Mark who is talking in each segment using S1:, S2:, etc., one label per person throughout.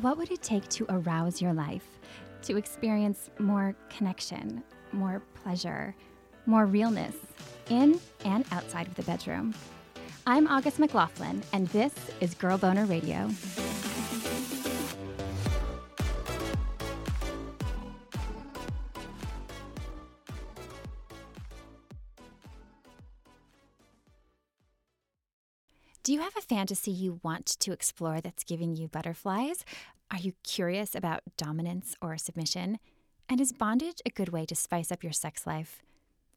S1: What would it take to arouse your life, to experience more connection, more pleasure, more realness in and outside of the bedroom? I'm August McLaughlin, and this is Girl Boner Radio. Do you have a fantasy you want to explore that's giving you butterflies? Are you curious about dominance or submission? And is bondage a good way to spice up your sex life?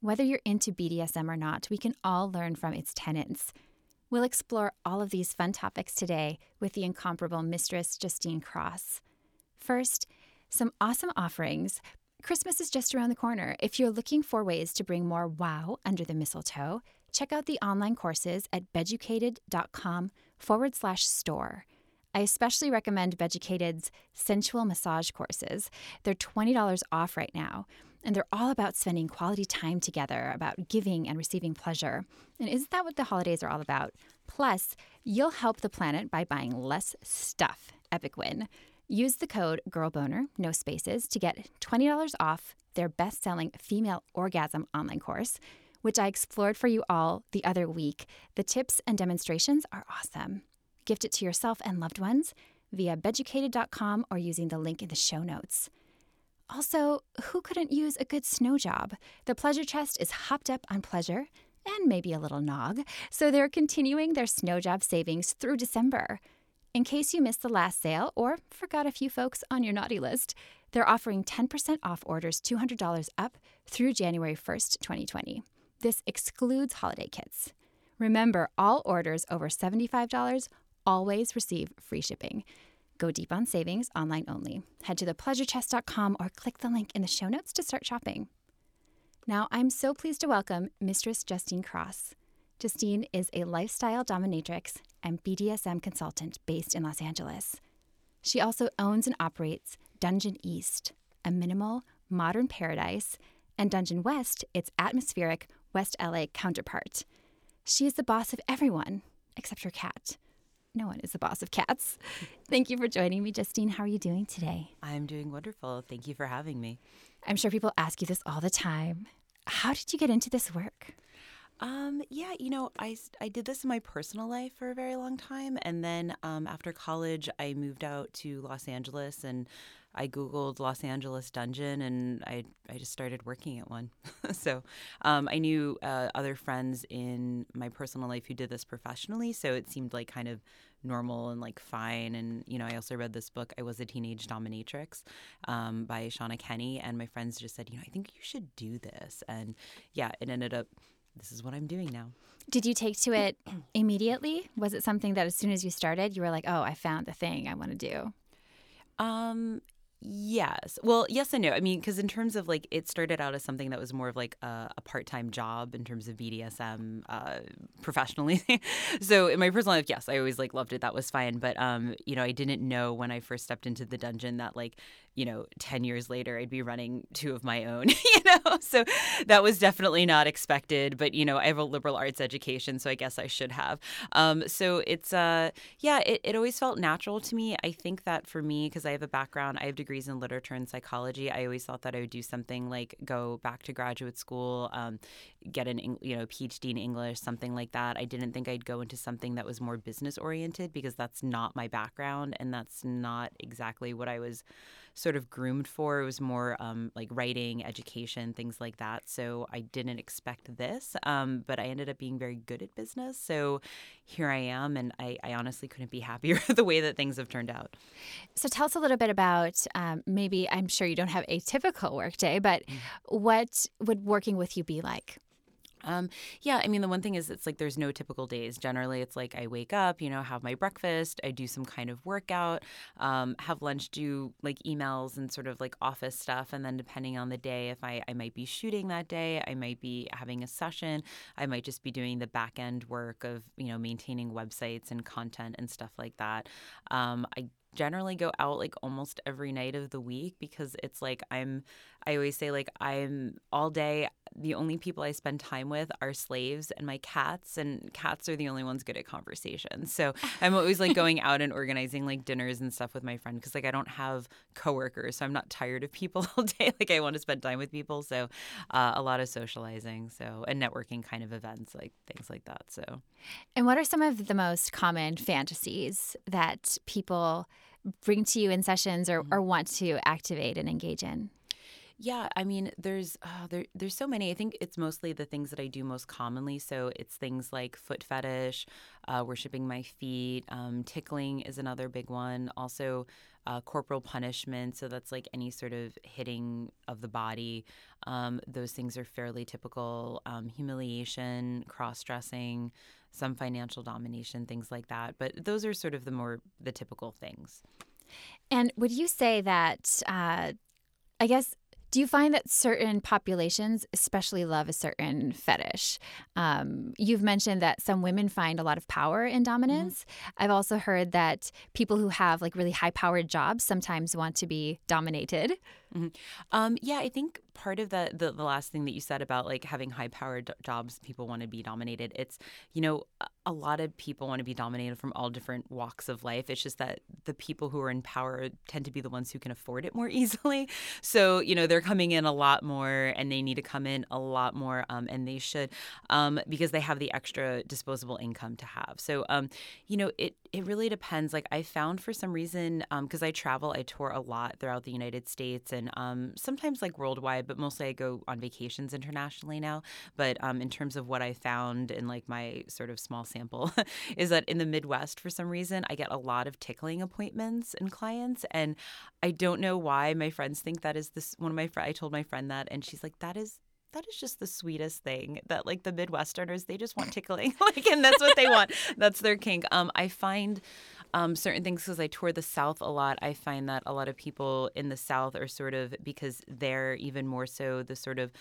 S1: Whether you're into BDSM or not, we can all learn from its tenets. We'll explore all of these fun topics today with the incomparable Mistress Justine Cross. First, some awesome offerings. Christmas is just around the corner. If you're looking for ways to bring more wow under the mistletoe, check out the online courses at beducated.com forward slash store. I especially recommend Beducated's sensual massage courses. They're $20 off right now, and they're all about spending quality time together, about giving and receiving pleasure. And isn't that what the holidays are all about? Plus, you'll help the planet by buying less stuff. Epic win. Use the code GIRLBONER, no spaces, to get $20 off their best selling female orgasm online course which I explored for you all the other week. The tips and demonstrations are awesome. Gift it to yourself and loved ones via beducated.com or using the link in the show notes. Also, who couldn't use a good snow job? The Pleasure Chest is hopped up on pleasure and maybe a little nog, so they're continuing their snow job savings through December. In case you missed the last sale or forgot a few folks on your naughty list, they're offering 10% off orders $200 up through January 1st, 2020. This excludes holiday kits. Remember, all orders over $75 always receive free shipping. Go deep on savings, online only. Head to thepleasurechest.com or click the link in the show notes to start shopping. Now, I'm so pleased to welcome Mistress Justine Cross. Justine is a lifestyle dominatrix and BDSM consultant based in Los Angeles. She also owns and operates Dungeon East, a minimal, modern paradise, and Dungeon West, its atmospheric, West LA counterpart. She is the boss of everyone except her cat. No one is the boss of cats. Thank you for joining me, Justine. How are you doing today?
S2: I'm doing wonderful. Thank you for having me.
S1: I'm sure people ask you this all the time. How did you get into this work?
S2: Um, yeah, you know, I, I did this in my personal life for a very long time. And then um, after college, I moved out to Los Angeles and I Googled Los Angeles dungeon and I, I just started working at one. so um, I knew uh, other friends in my personal life who did this professionally. So it seemed like kind of normal and like fine. And, you know, I also read this book, I Was a Teenage Dominatrix um, by Shawna Kenney. And my friends just said, you know, I think you should do this. And yeah, it ended up this is what I'm doing now.
S1: Did you take to it immediately? Was it something that as soon as you started, you were like, "Oh, I found the thing I want to do"?
S2: Um, Yes. Well, yes and no. I mean, because in terms of like, it started out as something that was more of like a, a part time job in terms of BDSM uh, professionally. so in my personal life, yes, I always like loved it. That was fine. But, um, you know, I didn't know when I first stepped into the dungeon that like, you know, 10 years later, I'd be running two of my own, you know? So that was definitely not expected. But, you know, I have a liberal arts education, so I guess I should have. Um, so it's, uh, yeah, it, it always felt natural to me. I think that for me, because I have a background, I have degrees in literature and psychology, I always thought that I would do something like go back to graduate school, um, get an you know PhD in English, something like that. I didn't think I'd go into something that was more business oriented because that's not my background and that's not exactly what I was sort of groomed for. It was more um, like writing, education, things like that. So I didn't expect this, um, but I ended up being very good at business. So here I am, and I, I honestly couldn't be happier with the way that things have turned out.
S1: So tell us a little bit about um, maybe I'm sure you don't have a typical workday, but mm. what would working with you be like?
S2: Um, yeah, I mean, the one thing is it's like there's no typical days. Generally, it's like I wake up, you know, have my breakfast, I do some kind of workout, um, have lunch, do like emails and sort of like office stuff. And then depending on the day, if I, I might be shooting that day, I might be having a session, I might just be doing the back end work of, you know, maintaining websites and content and stuff like that. Um, I generally go out like almost every night of the week because it's like I'm I always say like I'm all day the only people I spend time with are slaves and my cats and cats are the only ones good at conversation. So I'm always like going out and organizing like dinners and stuff with my friend because like I don't have coworkers so I'm not tired of people all day like I want to spend time with people so uh, a lot of socializing so and networking kind of events like things like that so
S1: And what are some of the most common fantasies that people bring to you in sessions or, or want to activate and engage in?
S2: Yeah, I mean, there's uh, there there's so many. I think it's mostly the things that I do most commonly. So it's things like foot fetish, uh, worshiping my feet, um, tickling is another big one. Also, uh, corporal punishment. So that's like any sort of hitting of the body. Um, those things are fairly typical. Um, humiliation, cross dressing, some financial domination, things like that. But those are sort of the more the typical things.
S1: And would you say that, uh, I guess, do you find that certain populations especially love a certain fetish? Um, you've mentioned that some women find a lot of power in dominance. Mm-hmm. I've also heard that people who have like really high powered jobs sometimes want to be dominated.
S2: Mm-hmm. Um, yeah, I think part of the, the, the last thing that you said about like having high powered jobs, people want to be dominated. It's you know a lot of people want to be dominated from all different walks of life. It's just that the people who are in power tend to be the ones who can afford it more easily. So you know they're coming in a lot more, and they need to come in a lot more, um, and they should um, because they have the extra disposable income to have. So um, you know it it really depends. Like I found for some reason because um, I travel, I tour a lot throughout the United States and and um, sometimes like worldwide, but mostly I go on vacations internationally now. But um, in terms of what I found in like my sort of small sample, is that in the Midwest, for some reason, I get a lot of tickling appointments and clients, and I don't know why. My friends think that is this one of my friends. I told my friend that, and she's like, "That is that is just the sweetest thing that like the midwesterners they just want tickling like and that's what they want that's their kink um i find um, certain things because I tour the South a lot. I find that a lot of people in the South are sort of because they're even more so the sort of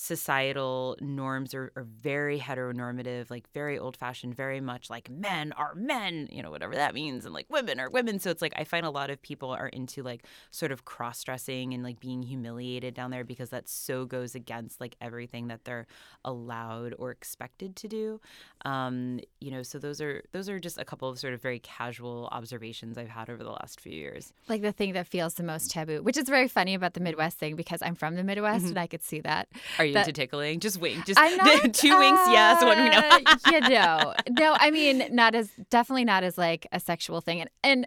S2: societal norms are, are very heteronormative, like very old fashioned, very much like men are men, you know, whatever that means, and like women are women. So it's like I find a lot of people are into like sort of cross dressing and like being humiliated down there because that so goes against like everything that they're allowed or expected to do. Um, you know, so those are those are just a couple of sort of very casual observations I've had over the last few years.
S1: Like the thing that feels the most taboo, which is very funny about the Midwest thing because I'm from the Midwest mm-hmm. and I could see that.
S2: Are you that, into tickling? Just wink. Just not, two uh, winks, yes, one we know.
S1: you know, no, I mean, not as definitely not as like a sexual thing, and and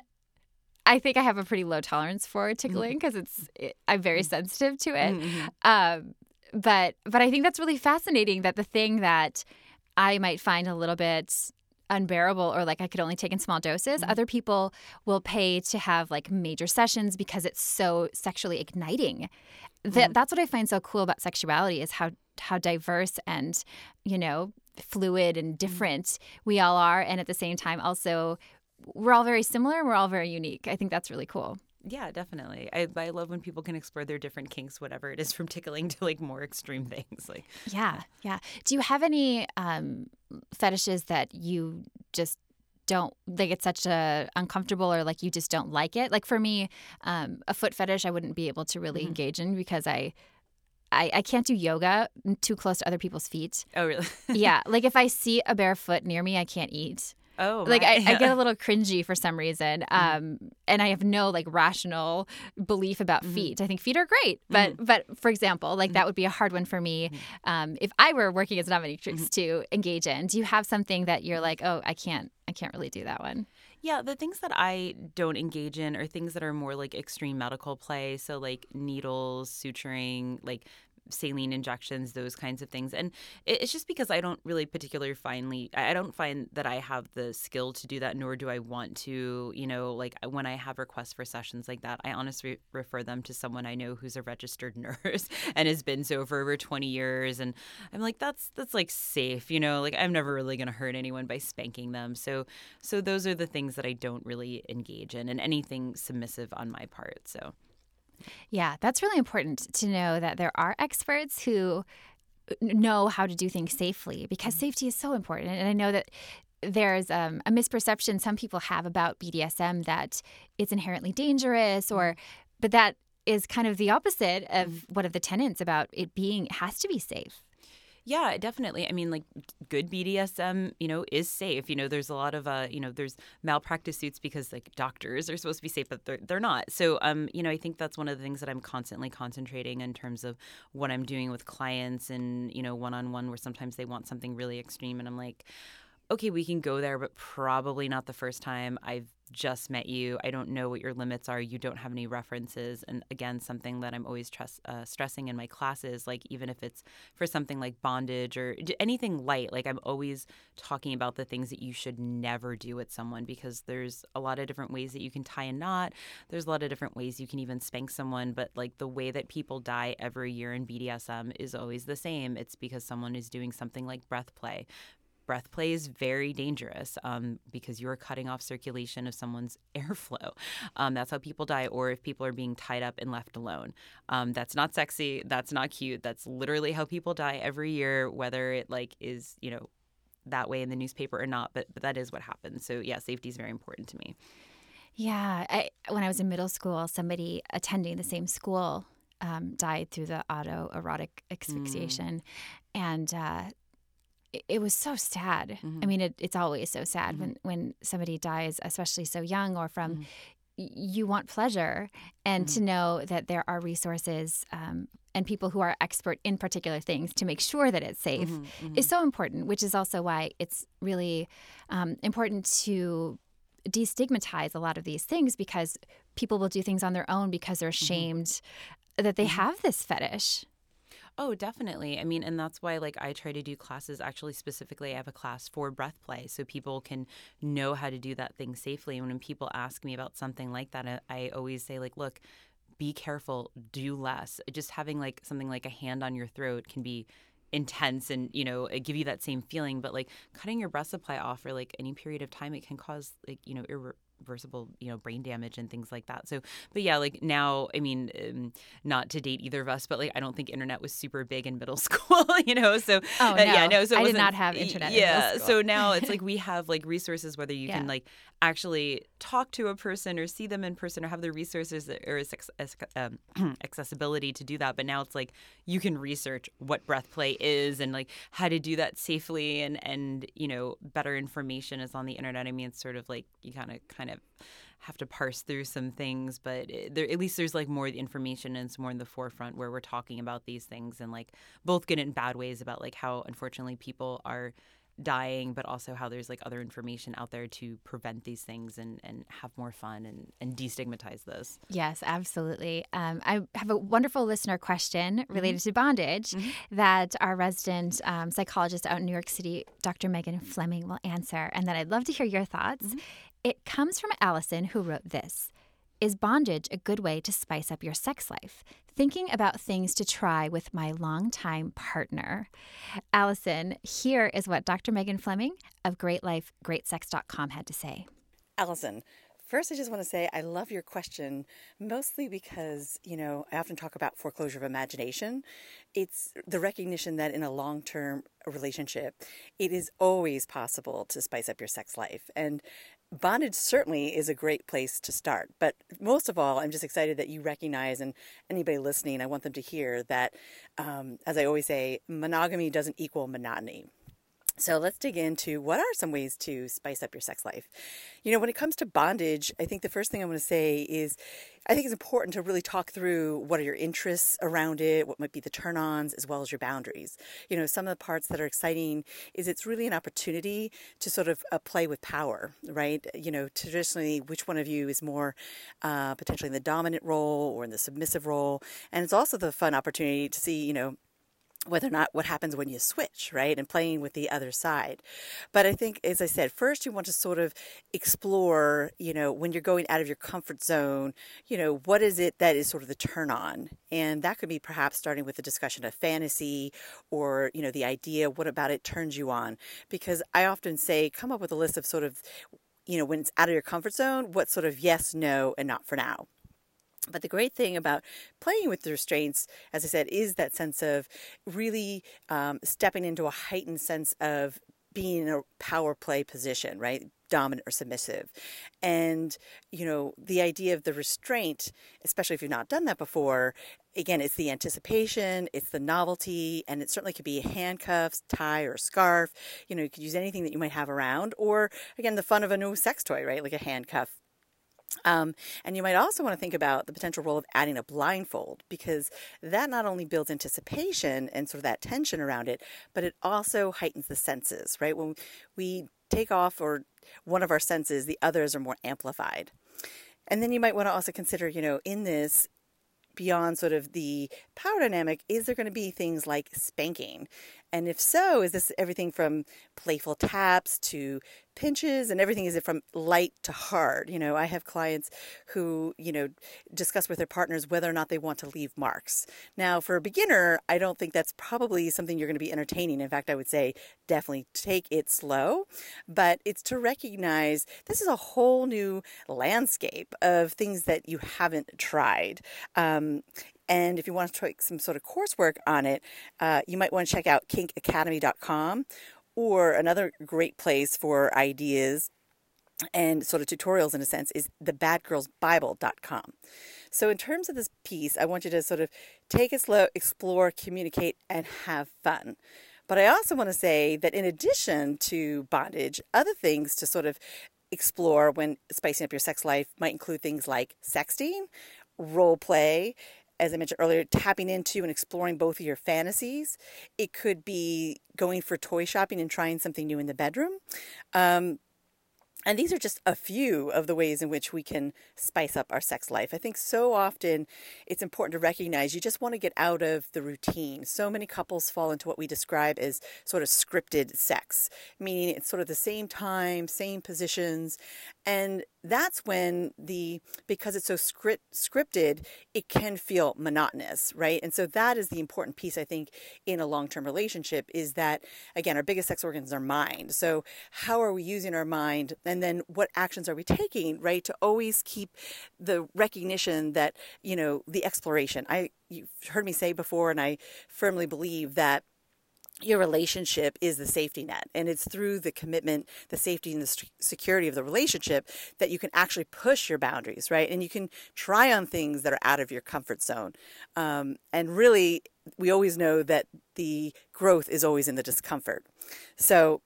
S1: I think I have a pretty low tolerance for tickling because mm-hmm. it's it, I'm very mm-hmm. sensitive to it. Mm-hmm. Um, but but I think that's really fascinating that the thing that I might find a little bit unbearable or like I could only take in small doses. Mm-hmm. Other people will pay to have like major sessions because it's so sexually igniting that mm-hmm. that's what I find so cool about sexuality is how how diverse and you know fluid and mm-hmm. different we all are, and at the same time also we're all very similar. We're all very unique. I think that's really cool.
S2: Yeah, definitely. I, I love when people can explore their different kinks, whatever it is, from tickling to like more extreme things. Like
S1: yeah, yeah. Do you have any um, fetishes that you just don't like it's such a uncomfortable or like you just don't like it. Like for me um, a foot fetish i wouldn't be able to really mm-hmm. engage in because I, I i can't do yoga too close to other people's feet.
S2: Oh really?
S1: Yeah like if i see a bare foot near me i can't eat
S2: Oh,
S1: like I, I, get a little cringy for some reason, mm-hmm. um, mm-hmm. and I have no like rational belief about mm-hmm. feet. I think feet are great, but mm-hmm. but for example, like that mm-hmm. would be a hard one for me mm-hmm. um, if I were working as a dominatrix to engage in. Do you have something that you're like, oh, I can't, I can't really do that one?
S2: Yeah, the things that I don't engage in are things that are more like extreme medical play. So, like needles, suturing, like saline injections, those kinds of things. And it's just because I don't really particularly finally, I don't find that I have the skill to do that, nor do I want to. You know, like when I have requests for sessions like that, I honestly refer them to someone I know who's a registered nurse and has been so for over 20 years. And I'm like, that's that's like safe, you know, like I'm never really going to hurt anyone by spanking them. So so those are the things that I don't really engage in, and anything submissive on my part. So.
S1: Yeah, that's really important to know that there are experts who know how to do things safely because mm-hmm. safety is so important. And I know that there's um, a misperception some people have about BDSM that it's inherently dangerous, or but that is kind of the opposite of one of the tenets about it being it has to be safe.
S2: Yeah, definitely. I mean, like good BDSM, you know, is safe. You know, there's a lot of, uh, you know, there's malpractice suits because like doctors are supposed to be safe, but they're they're not. So, um, you know, I think that's one of the things that I'm constantly concentrating in terms of what I'm doing with clients and you know, one on one, where sometimes they want something really extreme, and I'm like, okay, we can go there, but probably not the first time. I've just met you. I don't know what your limits are. You don't have any references. And again, something that I'm always trust, uh, stressing in my classes, like even if it's for something like bondage or anything light, like I'm always talking about the things that you should never do with someone because there's a lot of different ways that you can tie a knot. There's a lot of different ways you can even spank someone. But like the way that people die every year in BDSM is always the same. It's because someone is doing something like breath play, breath play is very dangerous um, because you're cutting off circulation of someone's airflow. Um, that's how people die, or if people are being tied up and left alone. Um, that's not sexy. That's not cute. That's literally how people die every year, whether it like is you know that way in the newspaper or not. But but that is what happens. So yeah, safety is very important to me.
S1: Yeah, I, when I was in middle school, somebody attending the same school um, died through the autoerotic asphyxiation, mm. and uh, it was so sad. Mm-hmm. I mean, it, it's always so sad mm-hmm. when when somebody dies, especially so young or from. Mm-hmm. You want pleasure, and to mm-hmm. know that there are resources um, and people who are expert in particular things to make sure that it's safe mm-hmm. is mm-hmm. so important. Which is also why it's really um, important to destigmatize a lot of these things because people will do things on their own because they're ashamed that they have this fetish.
S2: Oh, definitely. I mean, and that's why like I try to do classes actually specifically I have a class for breath play so people can know how to do that thing safely. And when people ask me about something like that, I, always say like, look, be careful, do less. Just having like something like a hand on your throat can be intense and you know give you that same feeling but like cutting your breath supply off for like any period of time it can cause like you know irre- reversible, you know, brain damage and things like that. So, but yeah, like now, I mean, um, not to date either of us, but like I don't think internet was super big in middle school, you know. So,
S1: oh, no. Uh, yeah, no, so I did not have internet.
S2: Yeah, so now it's like we have like resources whether you yeah. can like actually talk to a person or see them in person or have the resources or um, accessibility to do that. But now it's like you can research what breath play is and like how to do that safely and and you know better information is on the internet. I mean, it's sort of like you kind of kind of have to parse through some things, but it, there, at least there's like more information and it's more in the forefront where we're talking about these things and like both good and bad ways about like how unfortunately people are dying, but also how there's like other information out there to prevent these things and, and have more fun and, and destigmatize this.
S1: Yes, absolutely. Um, I have a wonderful listener question mm-hmm. related mm-hmm. to bondage mm-hmm. that our resident um, psychologist out in New York City, Dr. Megan Fleming, will answer. And then I'd love to hear your thoughts. Mm-hmm. It comes from Allison, who wrote this. Is bondage a good way to spice up your sex life? Thinking about things to try with my longtime partner. Allison, here is what Dr. Megan Fleming of GreatLifeGreatSex.com had to say.
S3: Allison, First, I just want to say I love your question, mostly because, you know, I often talk about foreclosure of imagination. It's the recognition that in a long term relationship, it is always possible to spice up your sex life. And bondage certainly is a great place to start. But most of all, I'm just excited that you recognize, and anybody listening, I want them to hear that, um, as I always say, monogamy doesn't equal monotony. So let's dig into what are some ways to spice up your sex life. You know, when it comes to bondage, I think the first thing I want to say is I think it's important to really talk through what are your interests around it, what might be the turn ons, as well as your boundaries. You know, some of the parts that are exciting is it's really an opportunity to sort of uh, play with power, right? You know, traditionally, which one of you is more uh, potentially in the dominant role or in the submissive role? And it's also the fun opportunity to see, you know, whether or not what happens when you switch, right? And playing with the other side. But I think, as I said, first you want to sort of explore, you know, when you're going out of your comfort zone, you know, what is it that is sort of the turn on? And that could be perhaps starting with a discussion of fantasy or, you know, the idea, what about it turns you on? Because I often say, come up with a list of sort of, you know, when it's out of your comfort zone, what sort of yes, no, and not for now. But the great thing about playing with the restraints, as I said, is that sense of really um, stepping into a heightened sense of being in a power play position, right? Dominant or submissive. And, you know, the idea of the restraint, especially if you've not done that before, again, it's the anticipation, it's the novelty, and it certainly could be handcuffs, tie, or scarf. You know, you could use anything that you might have around, or again, the fun of a new sex toy, right? Like a handcuff um, and you might also want to think about the potential role of adding a blindfold because that not only builds anticipation and sort of that tension around it, but it also heightens the senses, right? When we take off or one of our senses, the others are more amplified. And then you might want to also consider, you know, in this, beyond sort of the power dynamic, is there going to be things like spanking? And if so, is this everything from playful taps to pinches and everything? Is it from light to hard? You know, I have clients who, you know, discuss with their partners whether or not they want to leave marks. Now, for a beginner, I don't think that's probably something you're going to be entertaining. In fact, I would say definitely take it slow, but it's to recognize this is a whole new landscape of things that you haven't tried. Um, and if you want to take some sort of coursework on it, uh, you might want to check out kinkacademy.com or another great place for ideas and sort of tutorials in a sense is thebadgirlsbible.com. So in terms of this piece, I want you to sort of take it slow, explore, communicate, and have fun. But I also want to say that in addition to bondage, other things to sort of explore when spicing up your sex life might include things like sexting, role play, as I mentioned earlier, tapping into and exploring both of your fantasies. It could be going for toy shopping and trying something new in the bedroom. Um, and these are just a few of the ways in which we can spice up our sex life. I think so often it's important to recognize you just want to get out of the routine. So many couples fall into what we describe as sort of scripted sex, meaning it's sort of the same time, same positions. And that's when the, because it's so script, scripted, it can feel monotonous, right? And so that is the important piece, I think, in a long term relationship is that, again, our biggest sex organs are mind. So how are we using our mind? and then what actions are we taking right to always keep the recognition that you know the exploration i you've heard me say before and i firmly believe that your relationship is the safety net and it's through the commitment the safety and the security of the relationship that you can actually push your boundaries right and you can try on things that are out of your comfort zone um, and really we always know that the growth is always in the discomfort so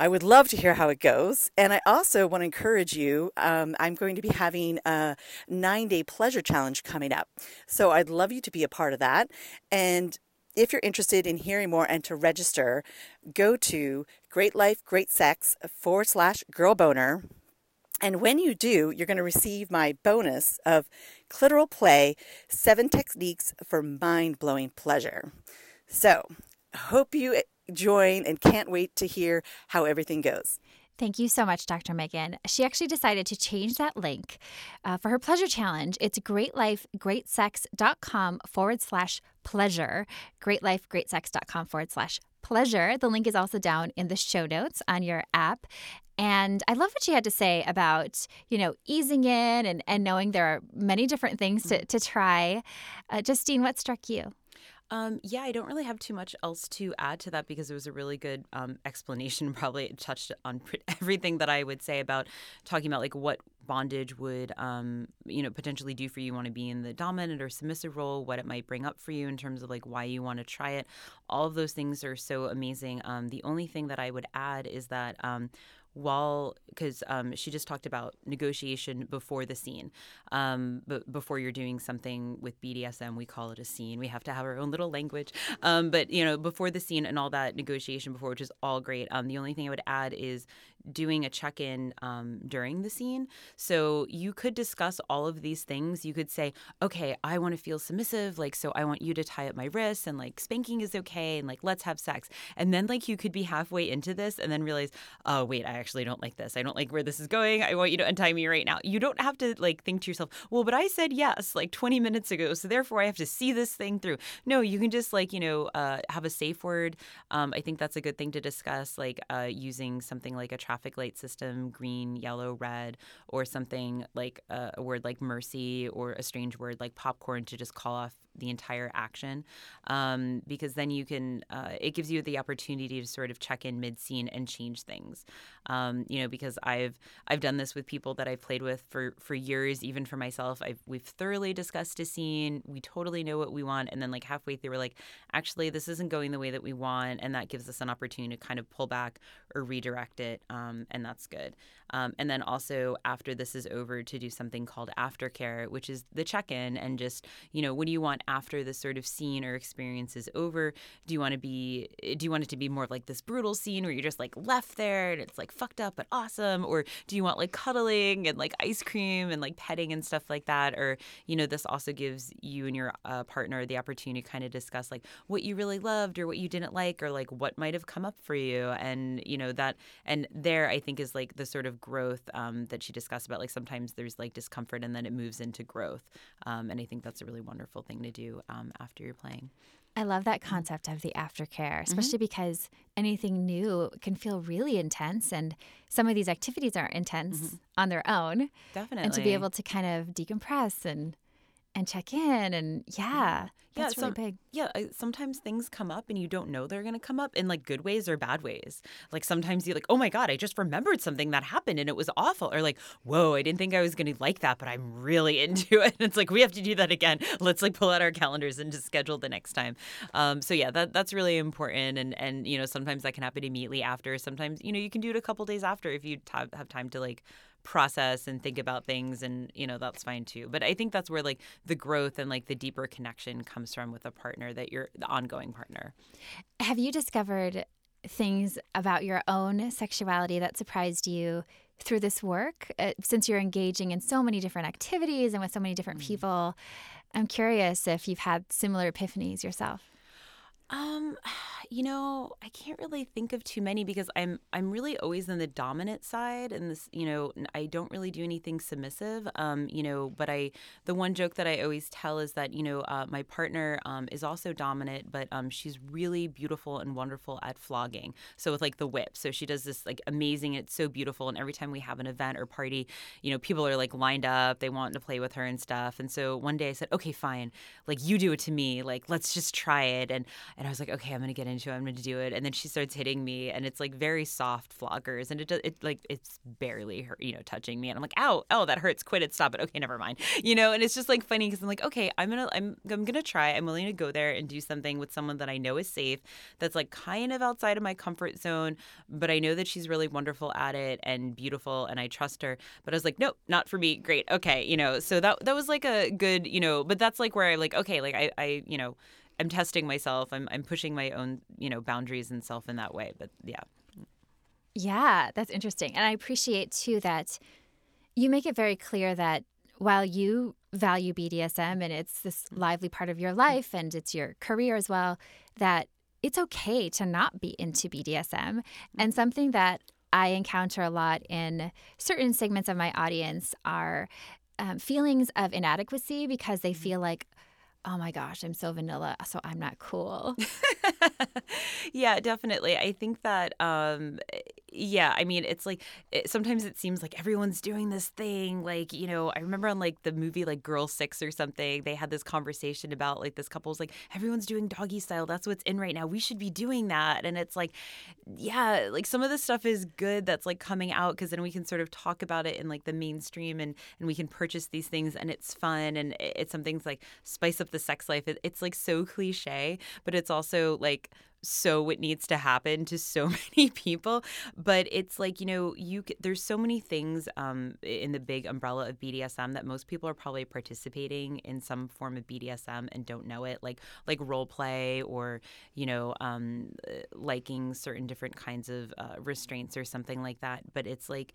S3: I would love to hear how it goes. And I also want to encourage you. Um, I'm going to be having a nine day pleasure challenge coming up. So I'd love you to be a part of that. And if you're interested in hearing more and to register, go to Great Life, Great Sex forward slash girl boner. And when you do, you're going to receive my bonus of clitoral play seven techniques for mind blowing pleasure. So, hope you eh, join and can't wait to hear how everything goes.
S1: Thank you so much, Dr. Megan. She actually decided to change that link uh, for her pleasure challenge. It's greatlifegreatsex.com forward slash pleasure. Greatlifegreatsex.com forward slash pleasure. The link is also down in the show notes on your app. And I love what she had to say about, you know, easing in and, and knowing there are many different things to, to try. Uh, Justine, what struck you?
S2: Um, yeah, I don't really have too much else to add to that because it was a really good um, explanation. Probably touched on everything that I would say about talking about like what bondage would, um, you know, potentially do for you. Want to be in the dominant or submissive role? What it might bring up for you in terms of like why you want to try it. All of those things are so amazing. Um, the only thing that I would add is that um, while because um, she just talked about negotiation before the scene. Um, but before you're doing something with bdsm we call it a scene. We have to have our own little language. Um, but you know before the scene and all that negotiation before which is all great. Um, the only thing i would add is doing a check in um, during the scene. So you could discuss all of these things. You could say, okay, I want to feel submissive. Like, so I want you to tie up my wrists and like spanking is okay. And like, let's have sex. And then like you could be halfway into this and then realize, oh, wait, I actually don't like this. I don't like where this is going. I want you to untie me right now. You don't have to like think to yourself, well, but I said yes like 20 minutes ago. So therefore I have to see this thing through. No, you can just like, you know, uh, have a safe word. Um, I think that's a good thing to discuss, like uh, using something like a traffic light system green, yellow, red, or something like a, a word like mercy or a strange word like popcorn to just call off the entire action, um, because then you can uh, it gives you the opportunity to sort of check in mid scene and change things. Um, you know, because I've I've done this with people that I've played with for for years, even for myself. I've we've thoroughly discussed a scene. We totally know what we want, and then like halfway through, we're like, actually, this isn't going the way that we want, and that gives us an opportunity to kind of pull back or redirect it, um, and that's good. Um, and then also after this is over, to do something called aftercare, which is the check in and just, you know, what do you want after this sort of scene or experience is over? Do you want to be, do you want it to be more of like this brutal scene where you're just like left there and it's like fucked up but awesome? Or do you want like cuddling and like ice cream and like petting and stuff like that? Or, you know, this also gives you and your uh, partner the opportunity to kind of discuss like what you really loved or what you didn't like or like what might have come up for you. And, you know, that, and there I think is like the sort of growth um, that she discussed about like sometimes there's like discomfort and then it moves into growth. Um, and I think that's a really wonderful thing to do um, after you're playing.
S1: I love that concept of the aftercare, especially mm-hmm. because anything new can feel really intense, and some of these activities aren't intense mm-hmm. on their own.
S2: Definitely,
S1: and to be able to kind of decompress and and check in and yeah that's
S2: yeah,
S1: really big.
S2: Yeah, sometimes things come up and you don't know they're going to come up in like good ways or bad ways. Like sometimes you're like, oh my God, I just remembered something that happened and it was awful. Or like, whoa, I didn't think I was going to like that, but I'm really into it. And it's like, we have to do that again. Let's like pull out our calendars and just schedule the next time. Um, so yeah, that that's really important. And, and, you know, sometimes that can happen immediately after. Sometimes, you know, you can do it a couple days after if you have, have time to like process and think about things and you know that's fine too but i think that's where like the growth and like the deeper connection comes from with a partner that you're the ongoing partner.
S1: Have you discovered things about your own sexuality that surprised you through this work? Uh, since you're engaging in so many different activities and with so many different mm-hmm. people i'm curious if you've had similar epiphanies yourself
S2: um, you know, I can't really think of too many because I'm I'm really always in the dominant side, and this, you know, I don't really do anything submissive. Um, you know, but I the one joke that I always tell is that you know uh, my partner um, is also dominant, but um, she's really beautiful and wonderful at flogging. So with like the whip, so she does this like amazing. It's so beautiful, and every time we have an event or party, you know, people are like lined up, they want to play with her and stuff. And so one day I said, okay, fine, like you do it to me, like let's just try it, and and I was like, okay, I'm gonna get into it. I'm gonna do it. And then she starts hitting me, and it's like very soft floggers, and it does it like it's barely you know, touching me. And I'm like, ow, oh, that hurts. Quit it. Stop it. Okay, never mind. You know, and it's just like funny because I'm like, okay, I'm gonna I'm I'm gonna try. I'm willing to go there and do something with someone that I know is safe, that's like kind of outside of my comfort zone, but I know that she's really wonderful at it and beautiful, and I trust her. But I was like, nope, not for me. Great. Okay, you know, so that that was like a good, you know, but that's like where I like, okay, like I I you know I'm testing myself. I'm I'm pushing my own, you know, boundaries and self in that way. But yeah.
S1: Yeah, that's interesting. And I appreciate too that you make it very clear that while you value BDSM and it's this lively part of your life and it's your career as well, that it's okay to not be into BDSM. And something that I encounter a lot in certain segments of my audience are um, feelings of inadequacy because they feel like, oh my gosh, I'm so vanilla, so I'm not cool.
S2: yeah, definitely. I think that, um, yeah, I mean, it's like it, sometimes it seems like everyone's doing this thing. Like, you know, I remember on like the movie like Girl Six or something, they had this conversation about like this couple's like, everyone's doing doggy style. That's what's in right now. We should be doing that. And it's like, yeah, like some of the stuff is good that's like coming out because then we can sort of talk about it in like the mainstream and, and we can purchase these things and it's fun and it's some things like spice up the sex life. It, it's like so cliche, but it's also like so it needs to happen to so many people but it's like you know you there's so many things um, in the big umbrella of BDSM that most people are probably participating in some form of BDSM and don't know it like like role play or you know um, liking certain different kinds of uh, restraints or something like that but it's like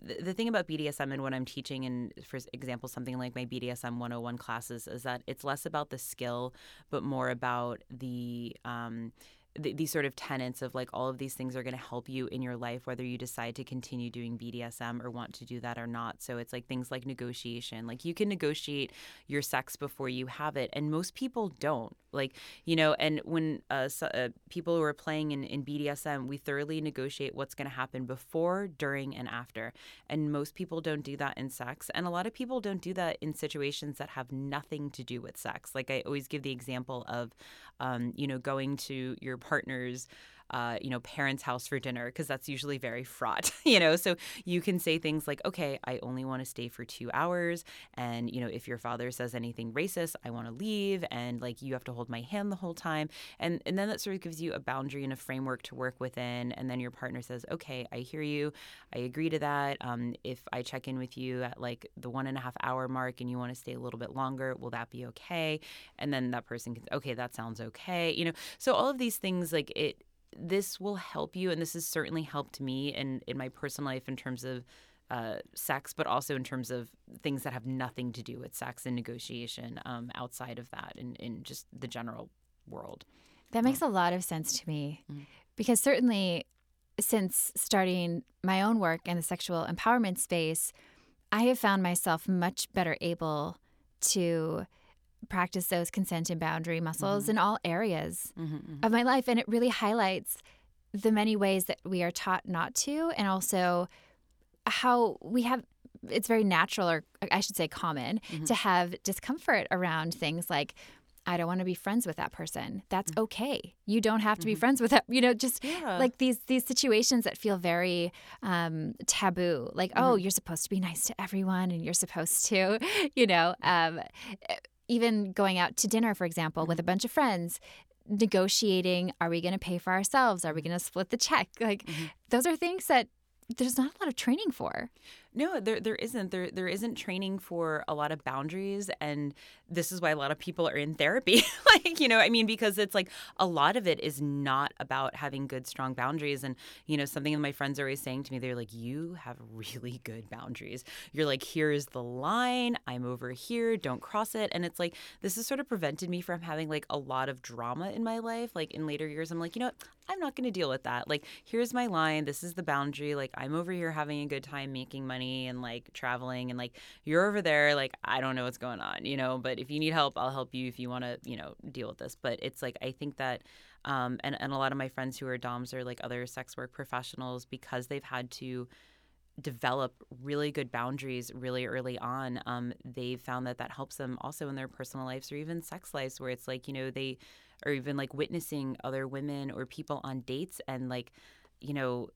S2: the, thing about BDSM and what I'm teaching, and for example, something like my BDSM 101 classes, is that it's less about the skill, but more about the um, these sort of tenets of like all of these things are going to help you in your life whether you decide to continue doing BDSM or want to do that or not. So it's like things like negotiation. Like you can negotiate your sex before you have it and most people don't. like you know and when uh, so, uh, people who are playing in, in bdsm we thoroughly negotiate what's going to happen before during and after and most people don't do that in sex and a lot of people don't do that in situations that have nothing to do with sex like i always give the example of um, you know going to your partner's uh, you know, parents' house for dinner because that's usually very fraught, you know. So you can say things like, okay, I only want to stay for two hours. And, you know, if your father says anything racist, I want to leave. And like, you have to hold my hand the whole time. And, and then that sort of gives you a boundary and a framework to work within. And then your partner says, okay, I hear you. I agree to that. Um, if I check in with you at like the one and a half hour mark and you want to stay a little bit longer, will that be okay? And then that person can, okay, that sounds okay. You know, so all of these things, like it, this will help you, and this has certainly helped me in in my personal life in terms of uh, sex, but also in terms of things that have nothing to do with sex and negotiation um, outside of that, in in just the general world.
S1: That makes a lot of sense to me, mm-hmm. because certainly since starting my own work in the sexual empowerment space, I have found myself much better able to practice those consent and boundary muscles mm-hmm. in all areas mm-hmm, mm-hmm. of my life. And it really highlights the many ways that we are taught not to, and also how we have it's very natural, or I should say common, mm-hmm. to have discomfort around things like, I don't want to be friends with that person. That's mm-hmm. okay. You don't have to be mm-hmm. friends with that. You know, just yeah. like these these situations that feel very um, taboo. Like, oh, you're supposed to be nice to everyone, and you're supposed to, you know. Um, even going out to dinner, for example, with a mm-hmm. bunch of friends, negotiating are we going to pay for ourselves? Are we going to split the check? Like, mm-hmm. those are things that there's not a lot of training for.
S2: No, there there isn't. There there isn't training for a lot of boundaries and this is why a lot of people are in therapy. like, you know, I mean because it's like a lot of it is not about having good strong boundaries and you know, something that my friends are always saying to me they're like you have really good boundaries. You're like here's the line, I'm over here, don't cross it. And it's like this has sort of prevented me from having like a lot of drama in my life. Like in later years I'm like, you know what? I'm not going to deal with that. Like, here's my line. This is the boundary. Like, I'm over here having a good time making money and like traveling, and like you're over there. Like, I don't know what's going on, you know. But if you need help, I'll help you if you want to, you know, deal with this. But it's like I think that, um, and and a lot of my friends who are DOMs or like other sex work professionals because they've had to develop really good boundaries really early on um, they've found that that helps them also in their personal lives or even sex lives where it's like you know they or even like witnessing other women or people on dates and like you know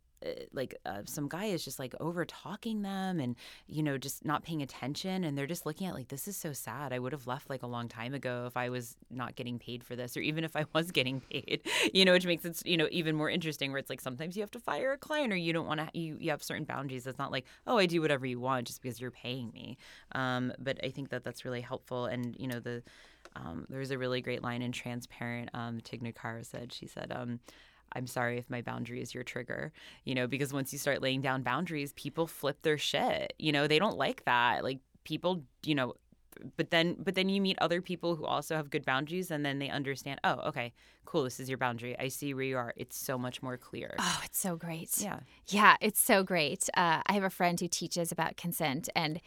S2: like uh, some guy is just like over talking them and you know just not paying attention and they're just looking at like this is so sad. I would have left like a long time ago if i was not getting paid for this or even if i was getting paid. You know which makes it you know even more interesting where it's like sometimes you have to fire a client or you don't want to you, you have certain boundaries. It's not like oh i do whatever you want just because you're paying me. Um, but i think that that's really helpful and you know the um, there's a really great line in Transparent. Um, Tig said, she said, um, I'm sorry if my boundary is your trigger, you know, because once you start laying down boundaries, people flip their shit. You know, they don't like that. Like people, you know, but then but then you meet other people who also have good boundaries and then they understand, oh, okay, cool, this is your boundary. I see where you are. It's so much more clear.
S1: Oh, it's so great.
S2: Yeah.
S1: Yeah, it's so great. Uh, I have a friend who teaches about consent and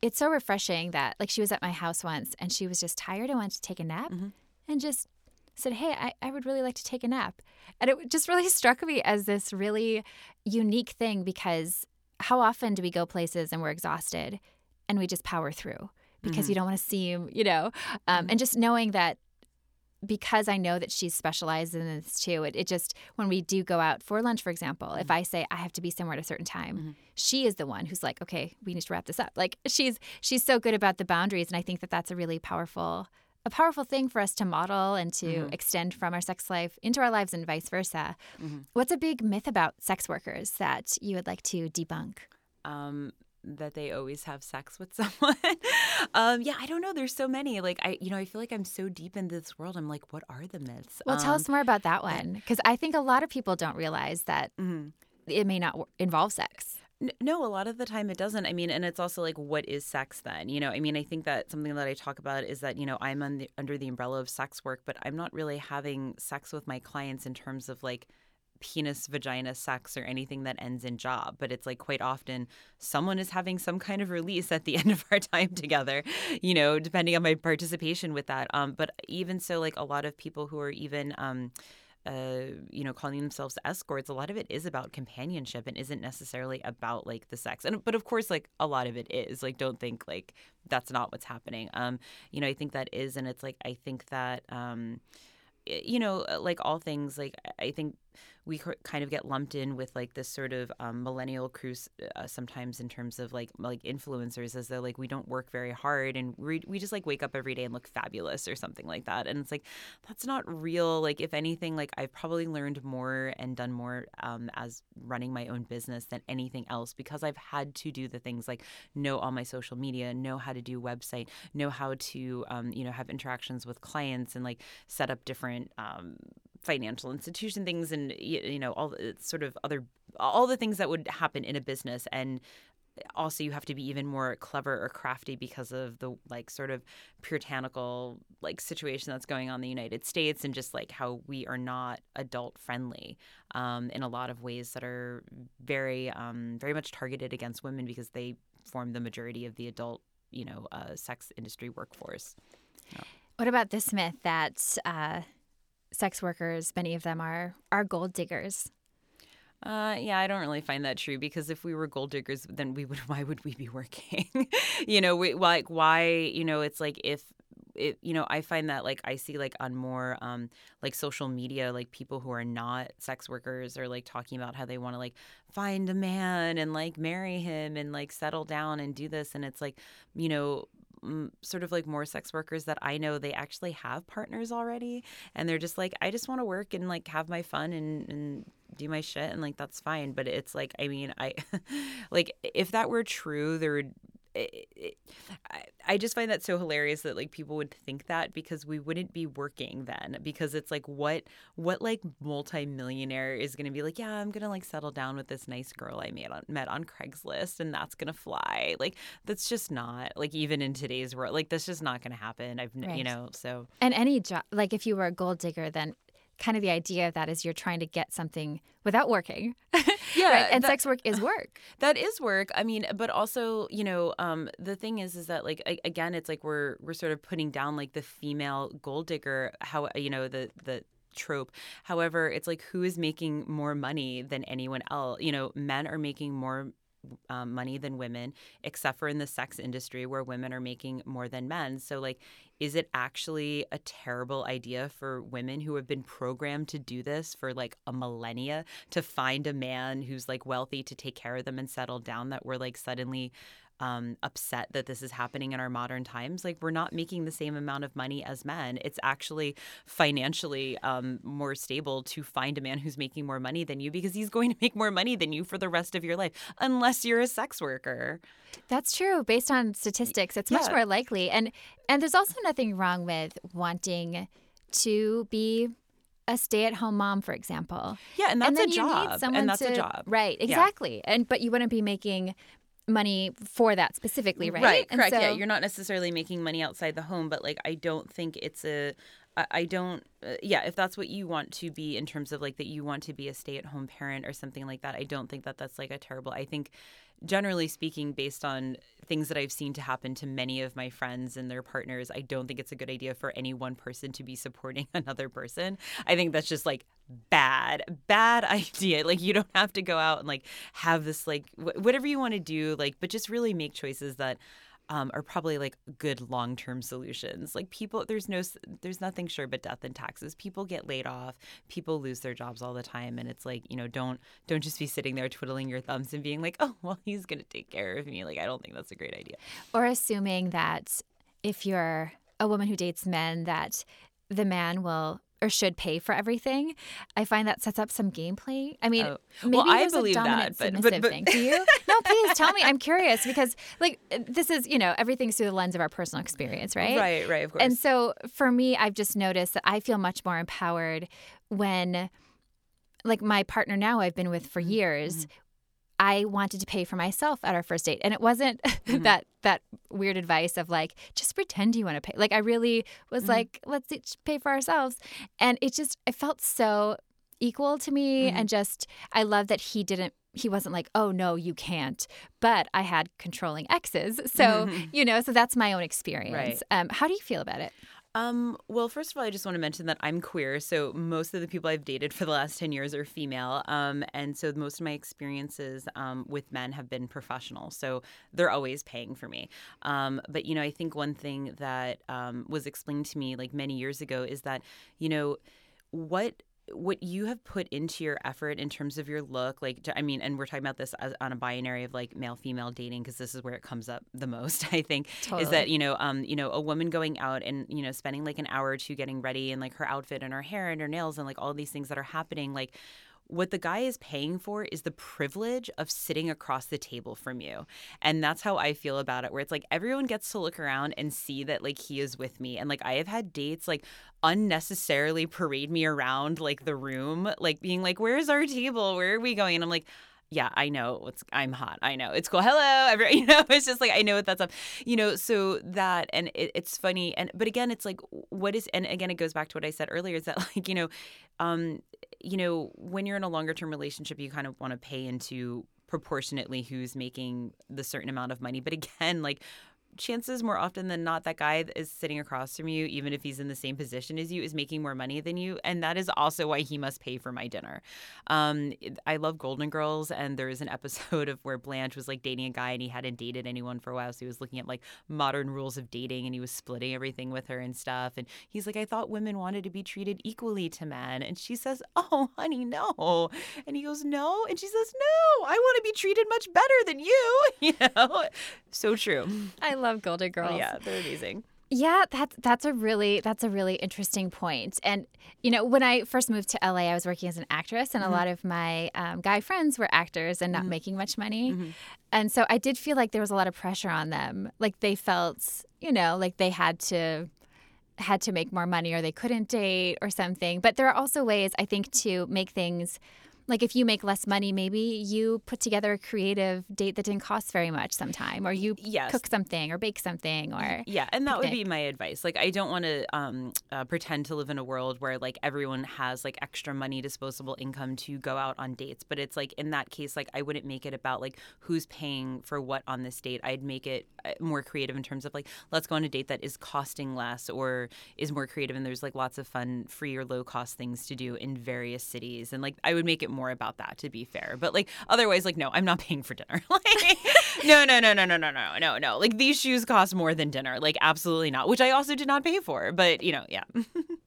S1: it's so refreshing that like she was at my house once and she was just tired and wanted to take a nap mm-hmm. and just said, Hey, I, I would really like to take a nap. And it just really struck me as this really unique thing because how often do we go places and we're exhausted and we just power through because mm-hmm. you don't want to seem, you know, um, mm-hmm. and just knowing that because I know that she's specialized in this too, it, it just, when we do go out for lunch, for example, mm-hmm. if I say I have to be somewhere at a certain time, mm-hmm. she is the one who's like, okay, we need to wrap this up. Like she's, she's so good about the boundaries. And I think that that's a really powerful, a powerful thing for us to model and to mm-hmm. extend from our sex life into our lives and vice versa. Mm-hmm. What's a big myth about sex workers that you would like to debunk?
S2: Um, that they always have sex with someone. um, yeah, I don't know. There's so many. Like I, you know, I feel like I'm so deep into this world. I'm like, what are the myths?
S1: Well, um, tell us um, more about that one because I think a lot of people don't realize that mm-hmm. it may not involve sex.
S2: No, a lot of the time it doesn't. I mean, and it's also like, what is sex then? You know, I mean, I think that something that I talk about is that, you know, I'm the, under the umbrella of sex work, but I'm not really having sex with my clients in terms of like penis, vagina, sex, or anything that ends in job. But it's like quite often someone is having some kind of release at the end of our time together, you know, depending on my participation with that. Um, but even so, like a lot of people who are even, um, uh, you know, calling themselves escorts, a lot of it is about companionship and isn't necessarily about like the sex. And but of course, like a lot of it is. Like, don't think like that's not what's happening. Um, you know, I think that is, and it's like I think that um, you know, like all things, like I think we kind of get lumped in with like this sort of um, millennial cruise uh, sometimes in terms of like like influencers as though like we don't work very hard and we, we just like wake up every day and look fabulous or something like that. And it's like that's not real. Like if anything like I've probably learned more and done more um, as running my own business than anything else because I've had to do the things like know all my social media know how to do website know how to um, you know have interactions with clients and like set up different um, financial institution things and you know all the sort of other all the things that would happen in a business and also you have to be even more clever or crafty because of the like sort of puritanical like situation that's going on in the United States and just like how we are not adult friendly um, in a lot of ways that are very um, very much targeted against women because they form the majority of the adult you know uh, sex industry workforce.
S1: Yeah. What about this myth that uh, sex workers, many of them are are gold diggers.
S2: Uh, yeah, I don't really find that true because if we were gold diggers, then we would. Why would we be working? you know, we, like why? You know, it's like if it, you know, I find that like I see like on more um like social media, like people who are not sex workers are like talking about how they want to like find a man and like marry him and like settle down and do this, and it's like, you know, sort of like more sex workers that I know they actually have partners already and they're just like I just want to work and like have my fun and and do my shit and like that's fine but it's like I mean I like if that were true there would it, it, I, I just find that so hilarious that like people would think that because we wouldn't be working then because it's like what what like multimillionaire is going to be like yeah I'm going to like settle down with this nice girl I made on, met on Craigslist and that's going to fly like that's just not like even in today's world like that's just not going to happen I've right. you know so
S1: and any job like if you were a gold digger then kind of the idea of that is you're trying to get something without working. Yeah, right? and that, sex work is work.
S2: That is work. I mean, but also, you know, um, the thing is, is that like again, it's like we're we're sort of putting down like the female gold digger. How you know the the trope. However, it's like who is making more money than anyone else? You know, men are making more um, money than women, except for in the sex industry where women are making more than men. So, like, is it actually a terrible idea for women who have been programmed to do this for like a millennia to find a man who's like wealthy to take care of them and settle down that we're like suddenly um, upset that this is happening in our modern times. Like, we're not making the same amount of money as men. It's actually financially um, more stable to find a man who's making more money than you because he's going to make more money than you for the rest of your life, unless you're a sex worker.
S1: That's true. Based on statistics, it's yeah. much more likely. And and there's also nothing wrong with wanting to be a stay-at-home mom, for example.
S2: Yeah, and that's and a job. and that's to, a job.
S1: Right, exactly. Yeah. And but you wouldn't be making money for that specifically, right?
S2: Right, correct. So, yeah, you're not necessarily making money outside the home, but like I don't think it's a I don't, uh, yeah, if that's what you want to be in terms of like that you want to be a stay at home parent or something like that, I don't think that that's like a terrible. I think generally speaking, based on things that I've seen to happen to many of my friends and their partners, I don't think it's a good idea for any one person to be supporting another person. I think that's just like bad, bad idea. Like, you don't have to go out and like have this, like, whatever you want to do, like, but just really make choices that um, are probably like good long term solutions. Like people, there's no, there's nothing sure but death and taxes. People get laid off. People lose their jobs all the time, and it's like you know, don't don't just be sitting there twiddling your thumbs and being like, oh well, he's gonna take care of me. Like I don't think that's a great idea.
S1: Or assuming that if you're a woman who dates men, that the man will or should pay for everything. I find that sets up some gameplay. I mean, oh. maybe well, I believe a dominant that, but, but, but... thing. Do you? No, please tell me. I'm curious because like this is you know everything's through the lens of our personal experience, right?
S2: Right, right, of course.
S1: And so for me, I've just noticed that I feel much more empowered when like my partner now I've been with for mm-hmm. years, mm-hmm. I wanted to pay for myself at our first date. And it wasn't mm-hmm. that that weird advice of like, just pretend you want to pay. Like I really was mm-hmm. like, let's each pay for ourselves. And it just it felt so equal to me and just I love that he didn't he wasn't like, "Oh no, you can't." But I had controlling exes. So, you know, so that's my own experience. Um how do you feel about it?
S2: Um, well, first of all, I just want to mention that I'm queer. So most of the people I've dated for the last 10 years are female. Um, and so most of my experiences um, with men have been professional. So they're always paying for me. Um, but, you know, I think one thing that um, was explained to me like many years ago is that, you know, what what you have put into your effort in terms of your look like i mean and we're talking about this as, on a binary of like male female dating because this is where it comes up the most i think
S1: Totally.
S2: is that you know um you know a woman going out and you know spending like an hour or two getting ready and like her outfit and her hair and her nails and like all these things that are happening like what the guy is paying for is the privilege of sitting across the table from you. And that's how I feel about it, where it's like everyone gets to look around and see that like he is with me. And like I have had dates like unnecessarily parade me around like the room, like being like, Where's our table? Where are we going? And I'm like, yeah, I know. It's I'm hot. I know. It's cool. Hello, everyone. You know, it's just like I know what that's up. You know, so that and it, it's funny. And but again, it's like what is and again, it goes back to what I said earlier. Is that like you know, um, you know, when you're in a longer term relationship, you kind of want to pay into proportionately who's making the certain amount of money. But again, like chances more often than not that guy is sitting across from you even if he's in the same position as you is making more money than you and that is also why he must pay for my dinner. Um, i love golden girls and there is an episode of where blanche was like dating a guy and he hadn't dated anyone for a while so he was looking at like modern rules of dating and he was splitting everything with her and stuff and he's like i thought women wanted to be treated equally to men and she says oh honey no and he goes no and she says no i want to be treated much better than you you know? So true.
S1: I love Golden oh, Girls.
S2: Oh, yeah, they're amazing.
S1: Yeah, that's that's a really that's a really interesting point. And you know, when I first moved to LA, I was working as an actress, and a mm-hmm. lot of my um, guy friends were actors and not mm-hmm. making much money. Mm-hmm. And so I did feel like there was a lot of pressure on them. Like they felt, you know, like they had to had to make more money or they couldn't date or something. But there are also ways I think to make things like if you make less money, maybe you put together a creative date that didn't cost very much sometime, or you
S2: Yes.
S1: cook something or bake something, or
S2: Yeah, and that would be my advice. Like, I don't want to um, uh, pretend to live in a world where like everyone has like extra money, disposable income to go out on dates. But it's like in that case, like I wouldn't make it about like who's paying for what on this date. I'd make it uh, more creative in terms of like let's go on a date that is costing less or is more creative, and there's like lots of fun, free or low cost things to do in various cities. And like I would make it more about that to be fair. But like otherwise, like no, I'm not paying for dinner. like no, no, no, no, no, no, no, no, no. Like these shoes cost more than dinner. Like absolutely not. Which I also did not pay for. But you know, yeah.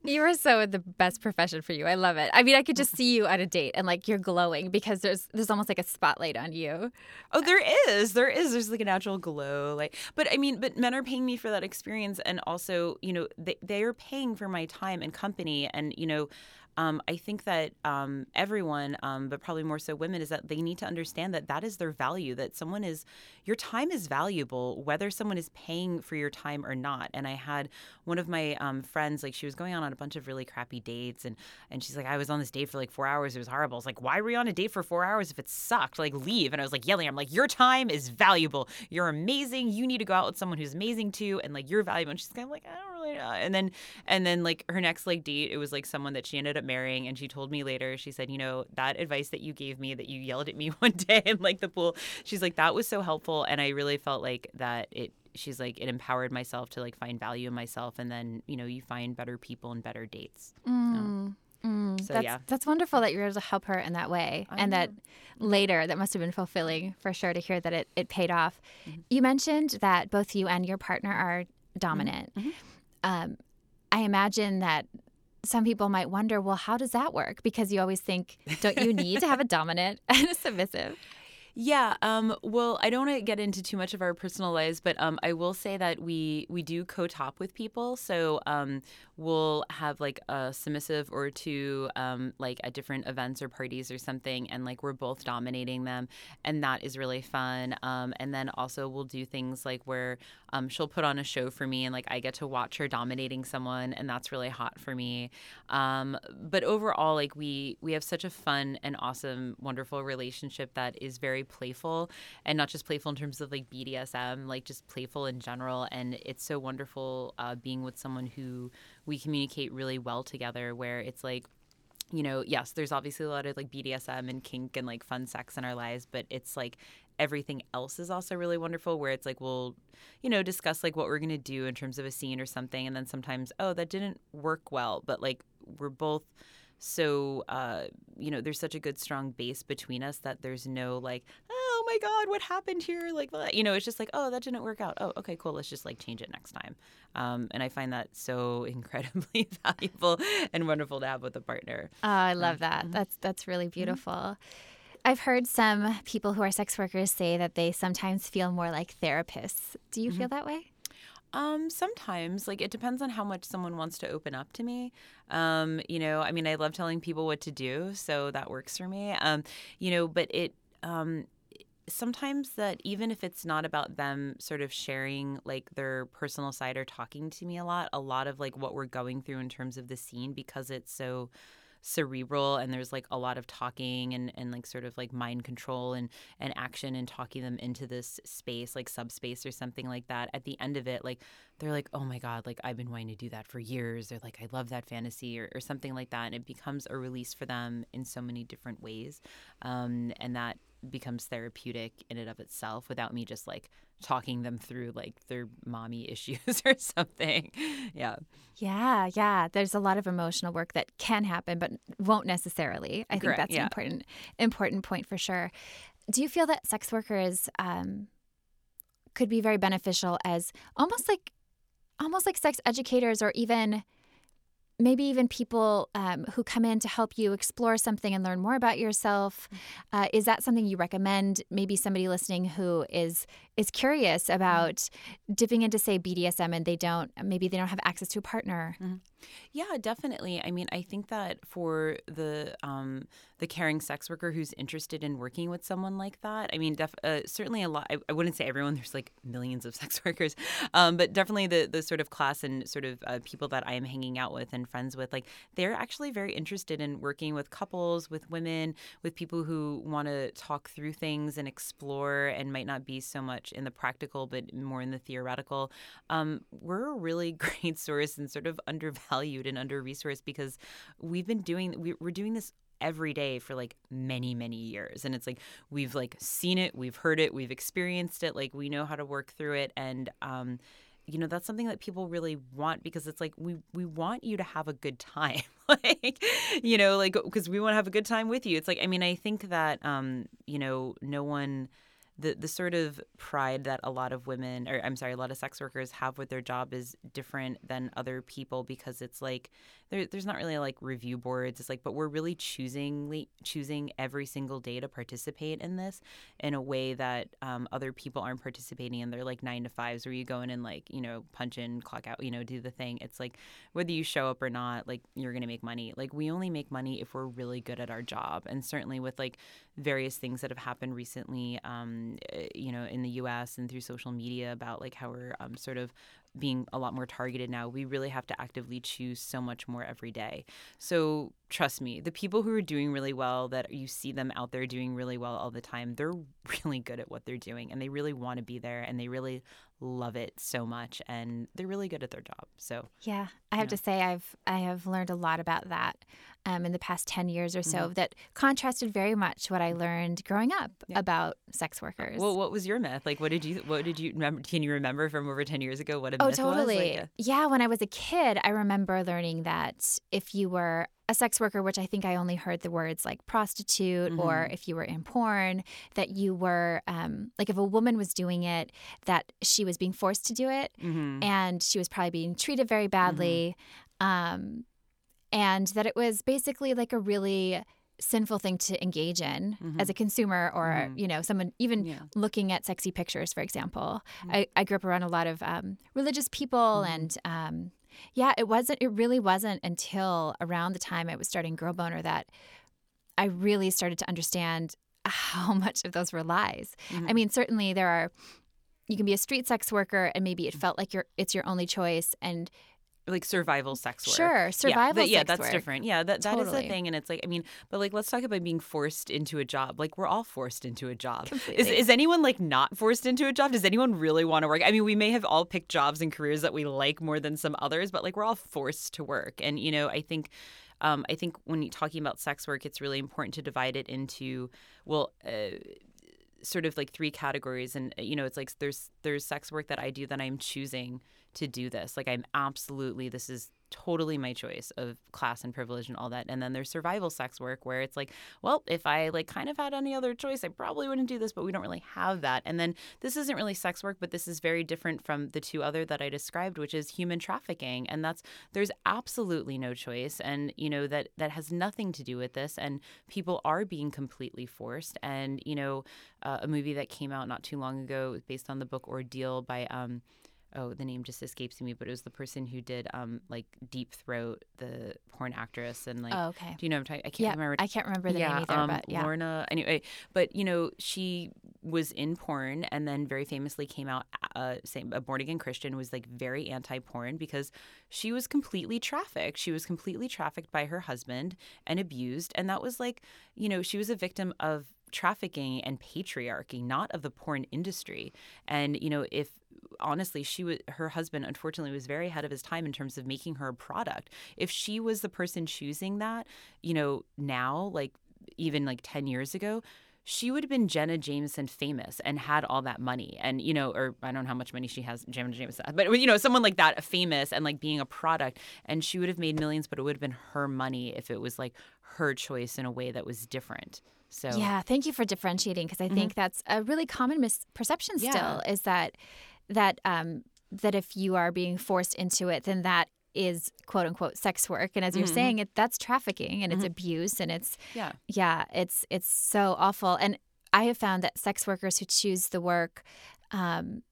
S1: You are so the best profession for you. I love it. I mean, I could just see you at a date and like you're glowing because there's there's almost like a spotlight on you.
S2: Oh, there is. There is. There's like a natural glow. Like, but I mean, but men are paying me for that experience, and also, you know, they they are paying for my time and company, and you know. Um, I think that um, everyone, um, but probably more so women, is that they need to understand that that is their value. That someone is, your time is valuable, whether someone is paying for your time or not. And I had one of my um, friends, like she was going on on a bunch of really crappy dates, and and she's like, I was on this date for like four hours. It was horrible. I was like, why were you on a date for four hours if it sucked? Like leave. And I was like yelling. I'm like, your time is valuable. You're amazing. You need to go out with someone who's amazing too, and like you're valuable. And she's kind of like, I don't really. And then and then like her next like date, it was like someone that she ended up marrying, and she told me later, she said, you know, that advice that you gave me, that you yelled at me one day in like the pool, she's like, that was so helpful, and I really felt like that it she's like it empowered myself to like find value in myself and then you know you find better people and better dates
S1: Mm, mm.
S2: So,
S1: that's
S2: yeah.
S1: that's wonderful that you were able to help her in that way,
S2: I
S1: and that later that must have been fulfilling for sure to hear that it it paid off. You mentioned that both you and your partner are dominant. Um, I imagine that. Some people might wonder, well, how does that work? Because you always think, don't you need to have a dominant and a submissive?
S2: Yeah. Um, well, I don't want to get into too much of our personal lives, but um, I will say that we we do co-top with people. So um, we'll have like a submissive or two, um, like at different events or parties or something, and like we're both dominating them, and that is really fun. Um, and then also we'll do things like where um, she'll put on a show for me, and like I get to watch her dominating someone, and that's really hot for me. But overall, like we we have such a fun and awesome, wonderful relationship that is very playful, and not just playful in terms of like BDSM, like just playful in general. And it's so wonderful uh, being with someone who we communicate really well together, where it's like you know, yes, there's obviously a lot of like BDSM and kink and like fun sex in our lives, but it's like everything else is also really wonderful where it's like we'll, you know, discuss like what we're going to do in terms of a scene or something. And then sometimes, oh, that didn't work well, but like we're both so, uh, you know, there's such a good strong base between us that there's no like, oh my God, what happened here? Like, you know, it's just like, oh, that didn't work out. Oh, okay, cool. Let's just like change it next time. Um, and I find that so incredibly valuable and wonderful to have with a partner.
S1: Oh, I love that. Mm-hmm. That's that's really mm-hmm. beautiful. Mm-hmm. I've heard some people who are sex workers say that they sometimes feel more like therapists. Do you mm-hmm. feel that way?
S2: Um, sometimes, like it depends on how much someone wants to open up to me. Um, you know, I mean, I love telling people what to do, so that works for me. Um, you know, but it um, sometimes that even if it's not about them sort of sharing like their personal side or talking to me a lot, a lot of like what we're going through in terms of the scene because it's so cerebral and there's like a lot of talking and, and like sort of like mind control and, and action and talking them into this space like subspace or something like that. At the end of it like they're like oh my god like i've been wanting to do that for years they're like i love that fantasy or, or something like that and it becomes a release for them in so many different ways. Um, and that becomes therapeutic in and of itself without me just like talking them through like their mommy issues or something. Yeah.
S1: Yeah, yeah. There's a lot of emotional work that can happen but won't necessarily. I Correct, think that's yeah. an important important point for sure. Do you feel that sex workers um, could be very beneficial as almost like almost like sex educators or even maybe even people um, who come in to help you explore something and learn more about yourself. Mm-hmm. Uh, is that something you recommend? Maybe somebody listening who is is curious mm-hmm. about mm-hmm. dipping into say BDSM and they don't maybe they don't have access to a partner.
S2: Mm-hmm. Yeah, definitely. I mean, I think that for the um, the caring sex worker who's interested in working with someone like that, I mean, def- uh, certainly a lot. I, I, wouldn't say everyone. There's like millions of sex workers, um, but definitely the the sort of class and sort of uh, people that I am hanging out with and friends with, like they're actually very interested in working with couples, with women, with people who want to talk through things and explore, and might not be so much in the practical, but more in the theoretical. Um, we're a really great source and sort of undervalued and under resourced because we've been doing we, we're doing this every day for like many many years. And it's like we've like seen it we've heard it we've experienced it like we know how to work through it. And um you know that's something that people really want because it's like we we want you to have a good time. Like you know like because we want to have a good time with you. It's like i mean i think that um you know no one the the sort of pride that a lot of women or I'm sorry, a lot of sex workers have with their job is different than other people because it's like there, there's not really like review boards. It's like, but we're really choosing choosing every single day to participate in this in a way that um, other people aren't participating in. They're like nine to fives where you go in and like you know punch in, clock out, you know, do the thing. It's like whether you show up or not, like you're gonna make money. Like we only make money if we're really good at our job, and certainly with like various things that have happened recently, um, eh, you know, in the U.S. and through social media about like how we're um, sort of being a lot more targeted now. We really have to actively choose so much more every day. So trust me, the people who are doing really well, that you see them out there doing really well all the time, they're really good at what they're doing and they really want to be there and they really love it so much and they're really good at their job. So
S1: yeah, I have know. to say I've I have learned a lot about that um, in the past ten years or so mm-hmm. that contrasted very much what I learned growing up yeah. about sex workers.
S2: Well, what was your myth? Like, what did you what did you remember? Can you remember from over ten years ago what a
S1: oh,
S2: myth
S1: totally.
S2: was?
S1: Like, yeah. yeah, when I was a kid, I remember learning that if you were a sex worker, which I think I only heard the words like prostitute, mm-hmm. or if you were in porn, that you were um, like if a woman was doing it, that she was being forced to do it, mm-hmm. and she was probably being treated very badly, mm-hmm. um, and that it was basically like a really sinful thing to engage in mm-hmm. as a consumer or mm-hmm. you know someone even yeah. looking at sexy pictures for example mm-hmm. I, I, grew up around a lot of um, religious people mm-hmm. and um, yeah, it wasn't, it really wasn't until around the time I was starting Girl Boner that I really started to understand how much of those were lies. Mm-hmm. I mean, certainly there are, you can be a street sex worker and maybe it mm. felt like you're, it's your only choice. And
S2: like survival sex work.
S1: Sure, survival.
S2: Yeah, yeah that's
S1: work.
S2: different. Yeah, that, that totally. is the thing, and it's like I mean, but like let's talk about being forced into a job. Like we're all forced into a job. Completely. Is is anyone like not forced into a job? Does anyone really want to work? I mean, we may have all picked jobs and careers that we like more than some others, but like we're all forced to work, and you know, I think um, I think when you're talking about sex work, it's really important to divide it into well. Uh, sort of like three categories and you know it's like there's there's sex work that I do that I'm choosing to do this. Like I'm absolutely this is totally my choice of class and privilege and all that. And then there's survival sex work where it's like, well, if I like kind of had any other choice, I probably wouldn't do this, but we don't really have that. And then this isn't really sex work, but this is very different from the two other that I described, which is human trafficking. And that's there's absolutely no choice. And you know, that that has nothing to do with this. And people are being completely forced. And, you know, uh, a movie that came out not too long ago based on the book Ordeal by um oh the name just escapes me but it was the person who did um like deep throat the porn actress and like
S1: oh, okay.
S2: do you know what i'm talking i can't
S1: yeah,
S2: remember
S1: i can't remember the
S2: yeah,
S1: name either
S2: um,
S1: but yeah.
S2: Lorna anyway but you know she was in porn and then very famously came out uh same a born again christian was like very anti-porn because she was completely trafficked. She was completely trafficked by her husband and abused and that was like you know she was a victim of trafficking and patriarchy, not of the porn industry. And you know, if honestly she was her husband unfortunately was very ahead of his time in terms of making her a product. If she was the person choosing that, you know, now like even like 10 years ago, she would have been Jenna Jameson famous and had all that money. And, you know, or I don't know how much money she has, Jenna Jameson, but, you know, someone like that famous and like being a product. And she would have made millions, but it would have been her money if it was like her choice in a way that was different. So
S1: yeah, thank you for differentiating because I
S2: Mhm.
S1: think that's a really common misperception
S2: Yeah.
S1: still is that that um, that if you are being forced into it, then that is quote unquote sex work. And as you're
S2: Mhm.
S1: saying, it that's trafficking and it's
S2: Mhm.
S1: abuse and it's
S2: yeah.
S1: yeah, it's it's so awful. And I have found that sex workers who choose the work, um,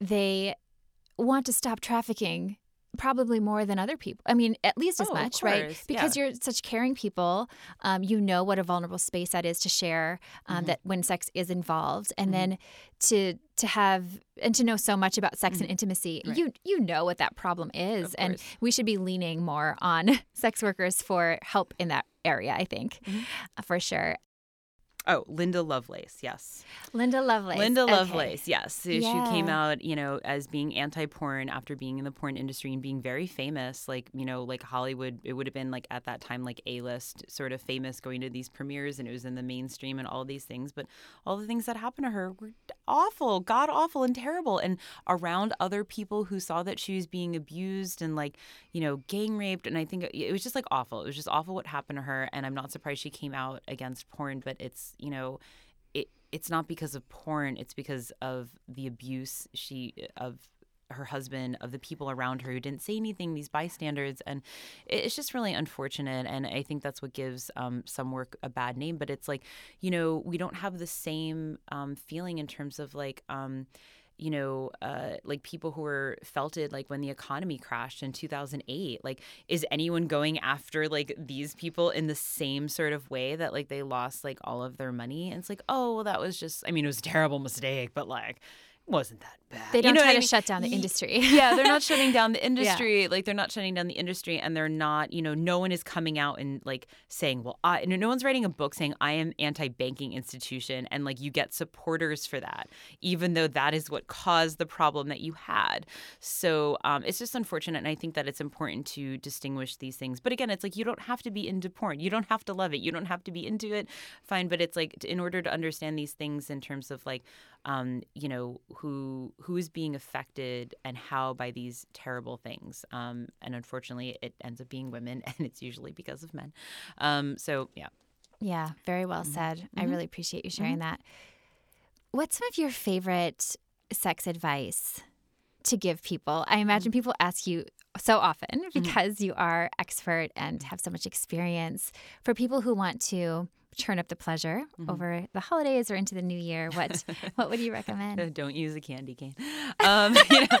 S1: they want to stop trafficking probably more than other people. I mean, at least as
S2: Oh,
S1: much, right? Because you're such caring people, um, you know what a vulnerable space that is to share. Um,
S2: Mhm.
S1: That when sex is involved, and
S2: Mhm.
S1: then to to have and to know so much about sex
S2: Mhm.
S1: and intimacy,
S2: Right.
S1: you you know what that problem is, and we should be leaning more on sex workers for help in that area. I think,
S2: Mhm.
S1: uh, for sure.
S2: Oh, Linda Lovelace, yes.
S1: Linda Lovelace.
S2: Linda
S1: Okay.
S2: Lovelace, yes. So She came out, you know, as being anti-porn after being in the porn industry and being very famous. Like, you know, like Hollywood, it would have been like at that time like A-list sort of famous going to these premieres and it was in the mainstream and all these things. But all the things that happened to her were awful, god awful and terrible. And around other people who saw that she was being abused and like, you know, gang raped. And I think it was just like awful. It was just awful what happened to her. And I'm not surprised she came out against porn, but it's, you know, it it's not because of porn it's because of the abuse she of her husband of the people around her who didn't say anything these bystanders and it's just really unfortunate and i think that's what gives um, some work a bad name but it's like you know we don't have the same um, feeling in terms of like um, you know, uh, like people who were felted like when the economy crashed in 2008. Like, is anyone going after like these people in the same sort of way that like they lost like all of their money? And it's like, oh, well, that was just, I mean, it was a terrible mistake, but like, wasn't that bad.
S1: They don't
S2: know
S1: try
S2: what I
S1: to
S2: mean?
S1: shut down the industry.
S2: yeah, they're not shutting down the industry. Like they're not shutting down the industry, and they're not. You know, no one is coming out and like saying, "Well, I." No no one's writing a book saying, "I am anti-banking institution," and like you get supporters for that, even though that is what caused the problem that you had. So um, it's just unfortunate, and I think that it's important to distinguish these things. But again, it's like you don't have to be into porn. You don't have to love it. You don't have to be into it. Fine, but it's like in order to understand these things in terms of like um, you know, who who is being affected and how by these terrible things. Um, and unfortunately, it ends up being women, and it's usually because of men. Um, so yeah,
S1: Yeah, very well
S2: Mhm.
S1: said. I
S2: Mhm.
S1: really appreciate you sharing that. What's some of your favorite sex advice to give people? I imagine people ask you so often because you are expert and have so much experience. For people who want to turn up the pleasure
S2: Mhm.
S1: over the holidays or into the new year, what what would you recommend?
S2: don't use a candy cane. Um, you know,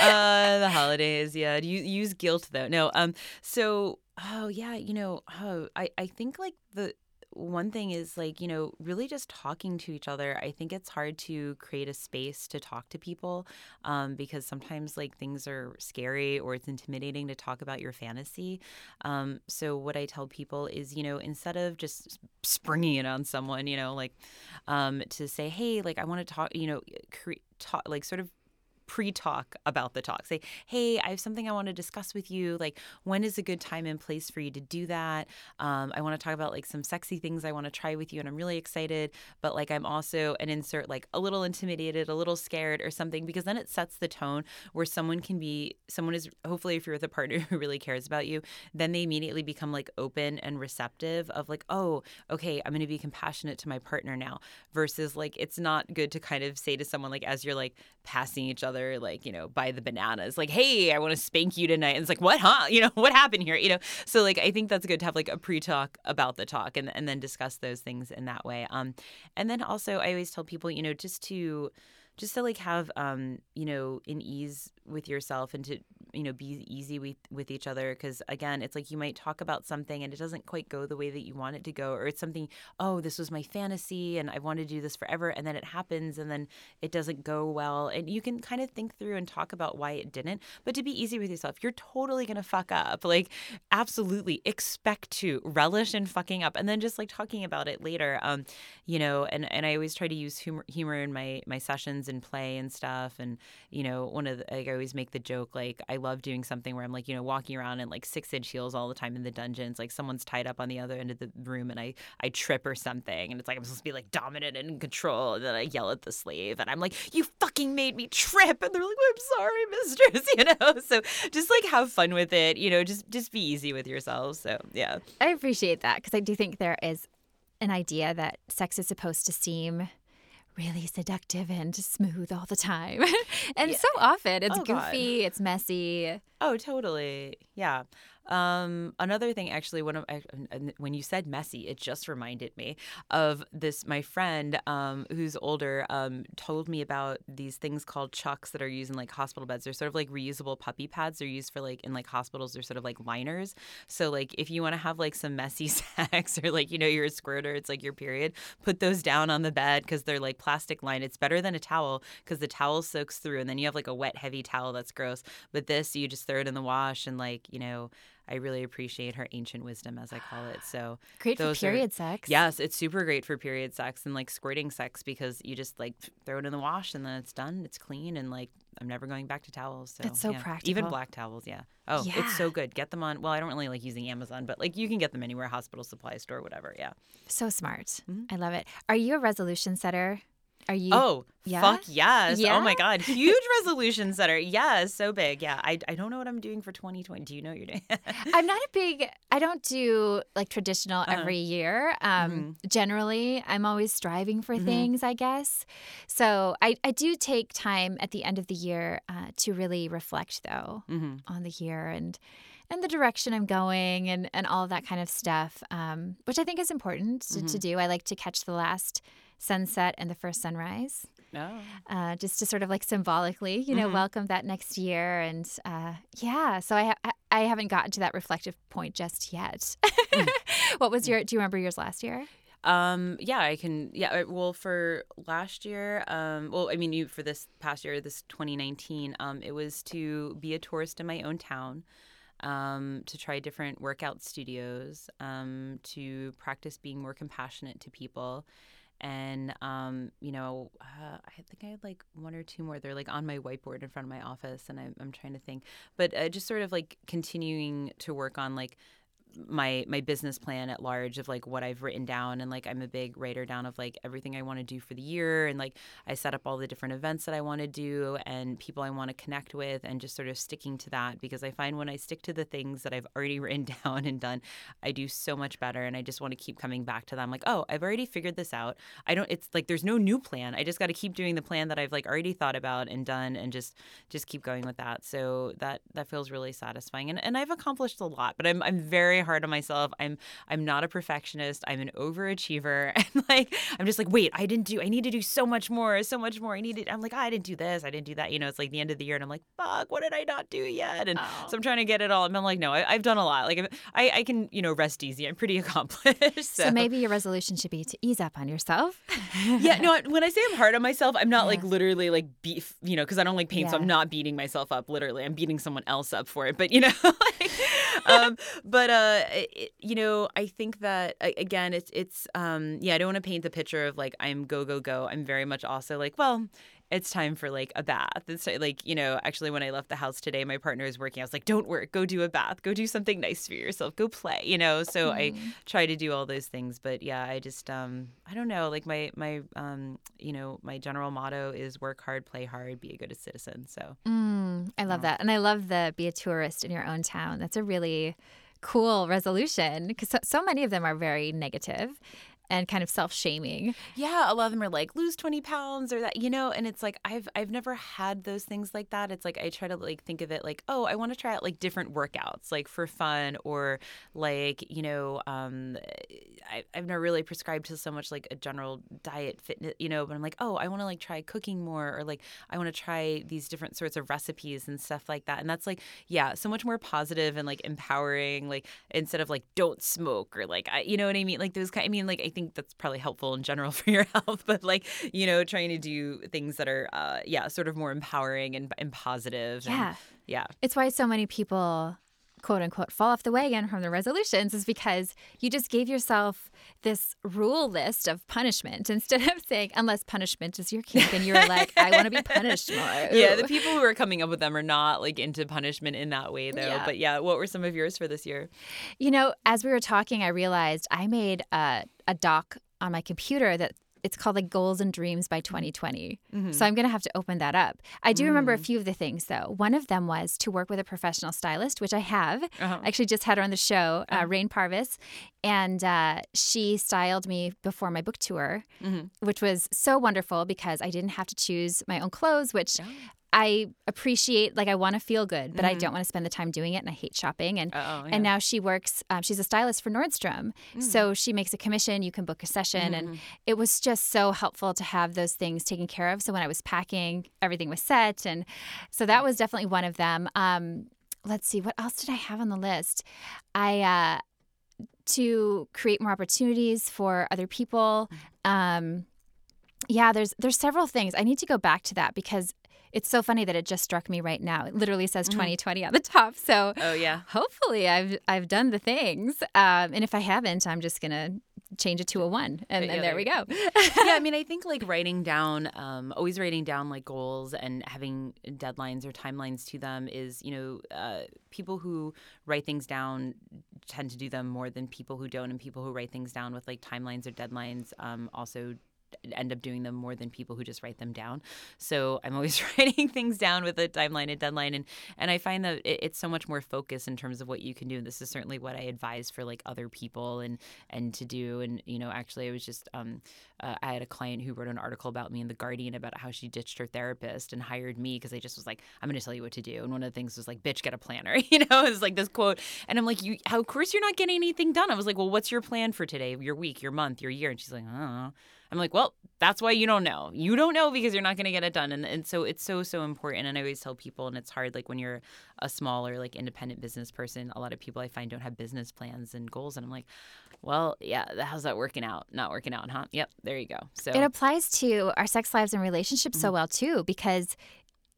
S2: uh, the holidays, yeah. You use guilt though. No. Um. So, oh yeah, you know, oh, I I think like the one thing is like you know really just talking to each other i think it's hard to create a space to talk to people um, because sometimes like things are scary or it's intimidating to talk about your fantasy. Um, so what i tell people is you know instead of just springing it on someone you know like um, to say hey like i want to talk you know cre- talk like sort of pre-talk about the talk. Say, hey, I have something I want to discuss with you. Like, when is a good time and place for you to do that? Um, I want to talk about like some sexy things I want to try with you, and I'm really excited. But like, I'm also an insert like a little intimidated, a little scared, or something, because then it sets the tone where someone can be, someone is hopefully if you're with a partner who really cares about you, then they immediately become like open and receptive of like, oh, okay, I'm going to be compassionate to my partner now, versus like it's not good to kind of say to someone like as you're like passing each other like you know by the bananas. Like hey i want to spank you tonight. And it's like what huh? You know what happened here? You know? So like i think that's good to have like a pre-talk about the talk and, and then discuss those things in that way. Um and then also i always tell people you know just to just to like have um you know an ease with yourself and to you know be easy with with each other because again it's like you might talk about something and it doesn't quite go the way that you want it to go or it's something oh this was my fantasy and i wanted to do this forever and then it happens and then it doesn't go well and you can kind of think through and talk about why it didn't but to be easy with yourself you're totally gonna fuck up like absolutely expect to relish in fucking up and then just like talking about it later um you know and and i always try to use humor humor in my my sessions and play and stuff and you know one of the like, i always make the joke like i love doing something where I'm like, you know, walking around in like six inch heels all the time in the dungeons. Like someone's tied up on the other end of the room and I, I trip or something. And it's like I'm supposed to be like dominant and in control. And then I yell at the slave and I'm like, you fucking made me trip. And they're like, I'm sorry, mistress, you know? So just like have fun with it, you know, just, just be easy with yourselves. So yeah.
S1: I appreciate that because I do think there is an idea that sex is supposed to seem really seductive and smooth all the time. and yeah. so often it's oh, goofy, God. it's messy.
S2: Oh, totally. Yeah. Um, another thing, actually, one of when you said messy, it just reminded me of this. My friend, um, who's older, um, told me about these things called chucks that are used in like hospital beds. They're sort of like reusable puppy pads. They're used for like in like hospitals. They're sort of like liners. So like if you want to have like some messy sex or like you know you're a squirter, it's like your period. Put those down on the bed because they're like plastic lined. It's better than a towel because the towel soaks through, and then you have like a wet, heavy towel that's gross. But this, you just throw it in the wash and like you know I really appreciate her ancient wisdom, as I call it. So
S1: great for period are, sex.
S2: Yes, it's super great for period sex and like squirting sex because you just like throw it in the wash and then it's done. It's clean and like I'm never going back to towels. So
S1: it's so
S2: yeah.
S1: practical.
S2: Even black towels, yeah. Oh, yeah. it's so good. Get them on. Well, I don't really like using Amazon, but like you can get them anywhere, hospital supply store, whatever. Yeah.
S1: So smart. Mm-hmm. I love it. Are you a resolution setter? Are you?
S2: Oh, yeah? fuck yes. Yeah? Oh my God. Huge resolution setter. Yeah, so big. Yeah. I, I don't know what I'm doing for 2020. Do you know what you're doing?
S1: I'm not a big, I don't do like traditional uh-huh. every year. Um, mm-hmm. Generally, I'm always striving for mm-hmm. things, I guess. So I, I do take time at the end of the year uh, to really reflect, though, mm-hmm. on the year and and the direction I'm going and, and all of that kind of stuff, um, which I think is important to, to, mm-hmm. do. I like to catch the last sunset and the first sunrise. Oh. Uh, just to sort of like symbolically, you know, mm-hmm. welcome that next year. And uh, yeah, so I, ha- I haven't gotten to that reflective point just yet. mm. What was your, do you remember yours last year?
S2: Um, yeah, I can. Yeah, well, for last year, um, well, I mean, you for this past year, this 2019, um, it was to be a tourist in my own town, um, to try different workout studios, um, to practice being more compassionate to people, and um, you know, uh, I think I had like one or two more. They're like on my whiteboard in front of my office, and I'm, I'm trying to think. But uh, just sort of like continuing to work on like my my business plan at large of like what I've written down and like I'm a big writer down of like everything I want to do for the year and like I set up all the different events that I want to do and people I want to connect with and just sort of sticking to that because I find when I stick to the things that I've already written down and done I do so much better and I just want to keep coming back to them like oh I've already figured this out. I don't it's like there's no new plan. I just got to keep doing the plan that I've like already thought about and done and just just keep going with that. So that that feels really satisfying and and I've accomplished a lot but I'm I'm very hard on myself. I'm I'm not a perfectionist. I'm an overachiever, and like I'm just like, wait, I didn't do. I need to do so much more, so much more. I needed. I'm like, oh, I didn't do this. I didn't do that. You know, it's like the end of the year, and I'm like, fuck, what did I not do yet? And oh. so I'm trying to get it all. And I'm like, no, I, have done a lot. Like I I can you know rest easy. I'm pretty accomplished.
S1: So. so maybe your resolution should be to ease up on yourself.
S2: yeah, no. When I say I'm hard on myself, I'm not yeah. like literally like beef. You know, because I don't like pain, yeah. so I'm not beating myself up. Literally, I'm beating someone else up for it. But you know, like, um, but uh, it, you know, I think that again, it's it's um, yeah. I don't want to paint the picture of like I'm go go go. I'm very much also like, well, it's time for like a bath. It's like, you know, actually when I left the house today, my partner is working. I was like, don't work, go do a bath, go do something nice for yourself, go play, you know? So mm. I try to do all those things. But yeah, I just, um, I don't know, like my, my, um, you know, my general motto is work hard, play hard, be a good citizen. So
S1: mm, I love yeah. that. And I love the be a tourist in your own town. That's a really cool resolution because so, so many of them are very negative and kind of self-shaming.
S2: Yeah, a lot of them are like lose 20 pounds or that, you know, and it's like I've I've never had those things like that. It's like I try to like think of it like, oh, I want to try out like different workouts like for fun or like, you know, um I, I've never really prescribed to so much like a general diet fitness, you know, but I'm like, oh, I want to like try cooking more or like I want to try these different sorts of recipes and stuff like that. And that's like, yeah, so much more positive and like empowering, like instead of like don't smoke or like I you know what I mean? Like those kind I mean like I think that's probably helpful in general for your health, but like, you know, trying to do things that are, uh, yeah, sort of more empowering and, and positive.
S1: Yeah.
S2: And, yeah.
S1: It's why so many people quote unquote fall off the wagon from the resolutions is because you just gave yourself this rule list of punishment instead of saying unless punishment is your kink and you're like i want to be punished more
S2: Ooh. yeah the people who are coming up with them are not like into punishment in that way though yeah. but yeah what were some of yours for this year
S1: you know as we were talking i realized i made a, a doc on my computer that it's called like goals and dreams by 2020 mm-hmm. so i'm going to have to open that up i do mm. remember a mm. few of the things though one of them was to work with a professional stylist which i have uh-huh. i actually just had her on the show uh, uh-huh. rain parvis and uh, she styled me before my book tour mm-hmm. which was so wonderful because i didn't have to choose my own clothes which yeah. I appreciate like I want to feel good, but mm-hmm. I don't want to spend the time doing it, and I hate shopping. And yeah. and now she works. Um, she's a stylist for Nordstrom, mm-hmm. so she makes a commission. You can book a session, mm-hmm. and it was just so helpful to have those things taken care of. So when I was packing, everything was set, and so that was definitely one of them. Um, let's see, what else did I have on the list? I. Uh, to create more opportunities for other people. Mm-hmm. Um, yeah, there's there's several things. I need to go back to that because it's so funny that it just struck me right now. It literally says mm-hmm. 2020 on the top. So
S2: oh yeah,
S1: hopefully I've I've done the things. Um, and if I haven't, I'm just gonna change it to a one and, yeah, there we go
S2: yeah i mean i think like writing down um, always writing down like goals and having deadlines or timelines to them is you know uh, people who write things down tend to do them more than people who don't and people who write things down with like timelines or deadlines um, also end up doing them more than people who just write them down. So I'm always writing things down with a timeline and deadline, and and I find that it, it's so much more focused in terms of what you can do. And this is certainly what I advise for like other people and and to do. And you know, actually, I was just um, uh, I had a client who wrote an article about me in the Guardian about how she ditched her therapist and hired me because I just was like, I'm going to tell you what to do. And one of the things was like, bitch, get a planner. You know, it's like this quote, and I'm like, you, how, of course you're not getting anything done. I was like, well, what's your plan for today, your week, your month, your year? And she's like, know. I'm like, well, that's why you don't know. You don't know because you're not going to get it done. And, and so it's so, so important. And I always tell people, and it's hard, like when you're a smaller, like independent business person, a lot of people I find don't have business plans and goals. And I'm like, well, yeah, how's that working out? Not working out, huh? Yep, there you go. So
S1: it applies to our sex lives and relationships mm-hmm. so well too, because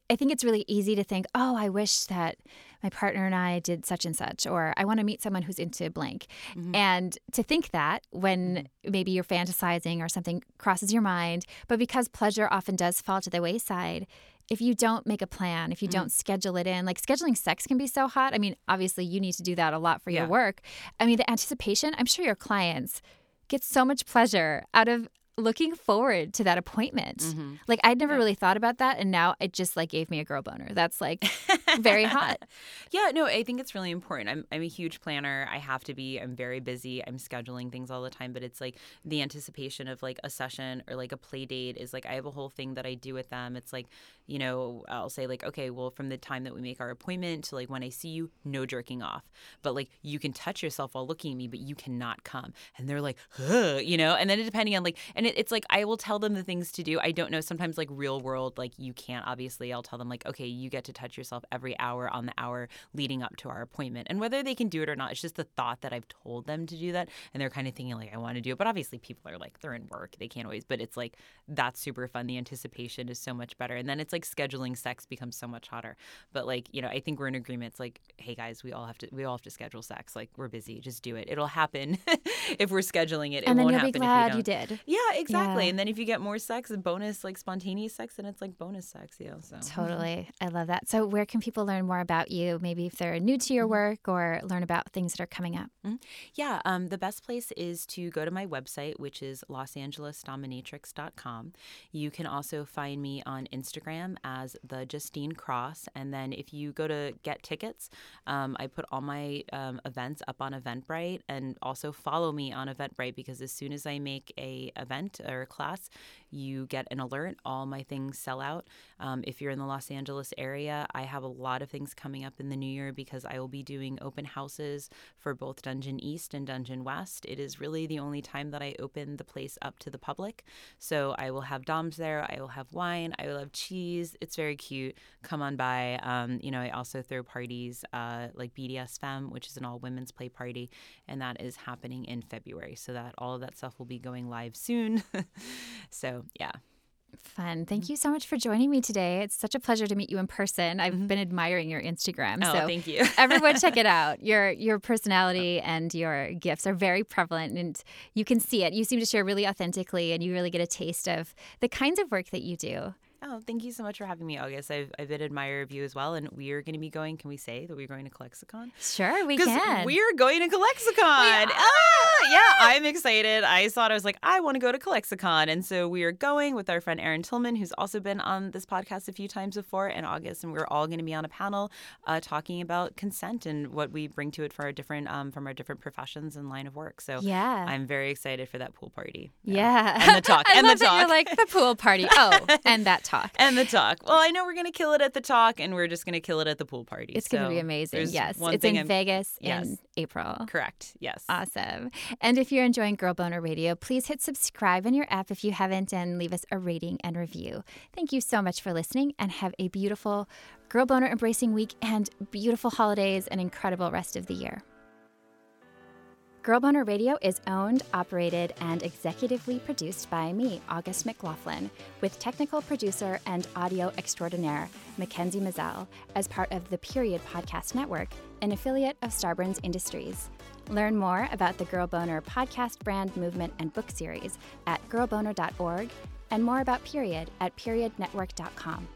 S1: I think it's really easy to think, oh, I wish that my partner and I did such and such, or I want to meet someone who's into blank. Mm-hmm. And to think that when mm-hmm. maybe you're fantasizing or something crosses your mind, but because pleasure often does fall to the wayside, if you don't make a plan, if you mm-hmm. don't schedule it in, like scheduling sex can be so hot. I mean, obviously, you need to do that a lot for yeah. your work. I mean, the anticipation, I'm sure your clients get so much pleasure out of looking forward to that appointment. Mm-hmm. Like I'd never yeah. really thought about that and now it just like gave me a girl boner. That's like very hot.
S2: Yeah, no, I think it's really important. I'm I'm a huge planner. I have to be. I'm very busy. I'm scheduling things all the time, but it's like the anticipation of like a session or like a play date is like I have a whole thing that I do with them. It's like, you know, I'll say like, okay, well from the time that we make our appointment to like when I see you, no jerking off. But like you can touch yourself while looking at me, but you cannot come. And they're like, you know, and then depending on like and it, it's like I will tell them the things to do. I don't know. Sometimes like real world, like you can't. Obviously, I'll tell them like, okay, you get to touch yourself every hour on the hour leading up to our appointment. And whether they can do it or not, it's just the thought that I've told them to do that. And they're kind of thinking, like, I want to do it. But obviously, people are like, they're in work. They can't always. But it's like, that's super fun. The anticipation is so much better. And then it's like scheduling sex becomes so much hotter. But like, you know, I think we're in agreement. It's like, hey guys, we all have to, we all have to schedule sex. Like, we're busy. Just do it. It'll happen if we're scheduling it. It
S1: and then
S2: won't
S1: you'll
S2: happen
S1: be glad
S2: if you,
S1: you did.
S2: Yeah, exactly.
S1: Yeah.
S2: And then if you get more sex, bonus, like spontaneous sex, then it's like bonus sex. Yeah. So
S1: Totally. I love that. So, where can people learn more about you? Maybe if they're new to your work or learn about things that are coming up?
S2: Yeah, um, the best place is to go to my website, which is losangelesdominatrix.com. You can also find me on Instagram as the Justine Cross. And then if you go to get tickets, um, I put all my um, events up on Eventbrite and also follow me on Eventbrite because as soon as I make a event or a class, you get an alert. All my things sell out. Um, if you're in the Los Angeles area, I have a lot of things coming up in the new year because I will be doing open houses for both Dungeon East and Dungeon West. It is really the only time that I open the place up to the public. So I will have DOMs there. I will have wine. I will have cheese. It's very cute. Come on by. Um, you know, I also throw parties uh, like BDS Femme, which is an all women's play party, and that is happening in February. So that all of that stuff will be going live soon. so yeah.
S1: Fun. Thank you so much for joining me today. It's such a pleasure to meet you in person. I've been admiring your Instagram.
S2: Oh,
S1: so
S2: thank you.
S1: everyone check it out. Your your personality and your gifts are very prevalent and you can see it. You seem to share really authentically and you really get a taste of the kinds of work that you do.
S2: Oh, thank you so much for having me, August. I've, I've been an admirer of you as well. And we are going to be going, can we say that we're going to Calexicon?
S1: Sure, we can.
S2: we're going to Calexicon. Ah, yeah, I'm excited. I thought I was like, I want to go to Calexicon. And so we are going with our friend Erin Tillman, who's also been on this podcast a few times before in August. And we're all going to be on a panel uh, talking about consent and what we bring to it for our different, um, from our different professions and line of work. So
S1: yeah.
S2: I'm very excited for that pool party.
S1: yeah.
S2: And the talk.
S1: I
S2: and the talk.
S1: you're like the pool party. Oh, and that talk.
S2: and the talk. Well, I know we're gonna kill it at the talk, and we're just gonna kill it at the pool party.
S1: It's going to be amazing. Yes. It's in
S2: I'm-
S1: Vegas
S2: Yes.
S1: in April.
S2: Correct. Yes.
S1: Awesome. And if you're enjoying Girl Boner Radio, please hit subscribe in your app if you haven't and leave us a rating and review. Thank you so much for listening and have a beautiful Girl Boner embracing week and beautiful holidays and incredible rest of the year. Girl Boner Radio is owned, operated, and executively produced by me, August McLaughlin, with technical producer and audio extraordinaire, Mackenzie Mazzell, as part of the Period Podcast Network, an affiliate of Starburns Industries. Learn more about the Girl Boner podcast brand movement and book series at girlboner.org and more about Period at periodnetwork.com.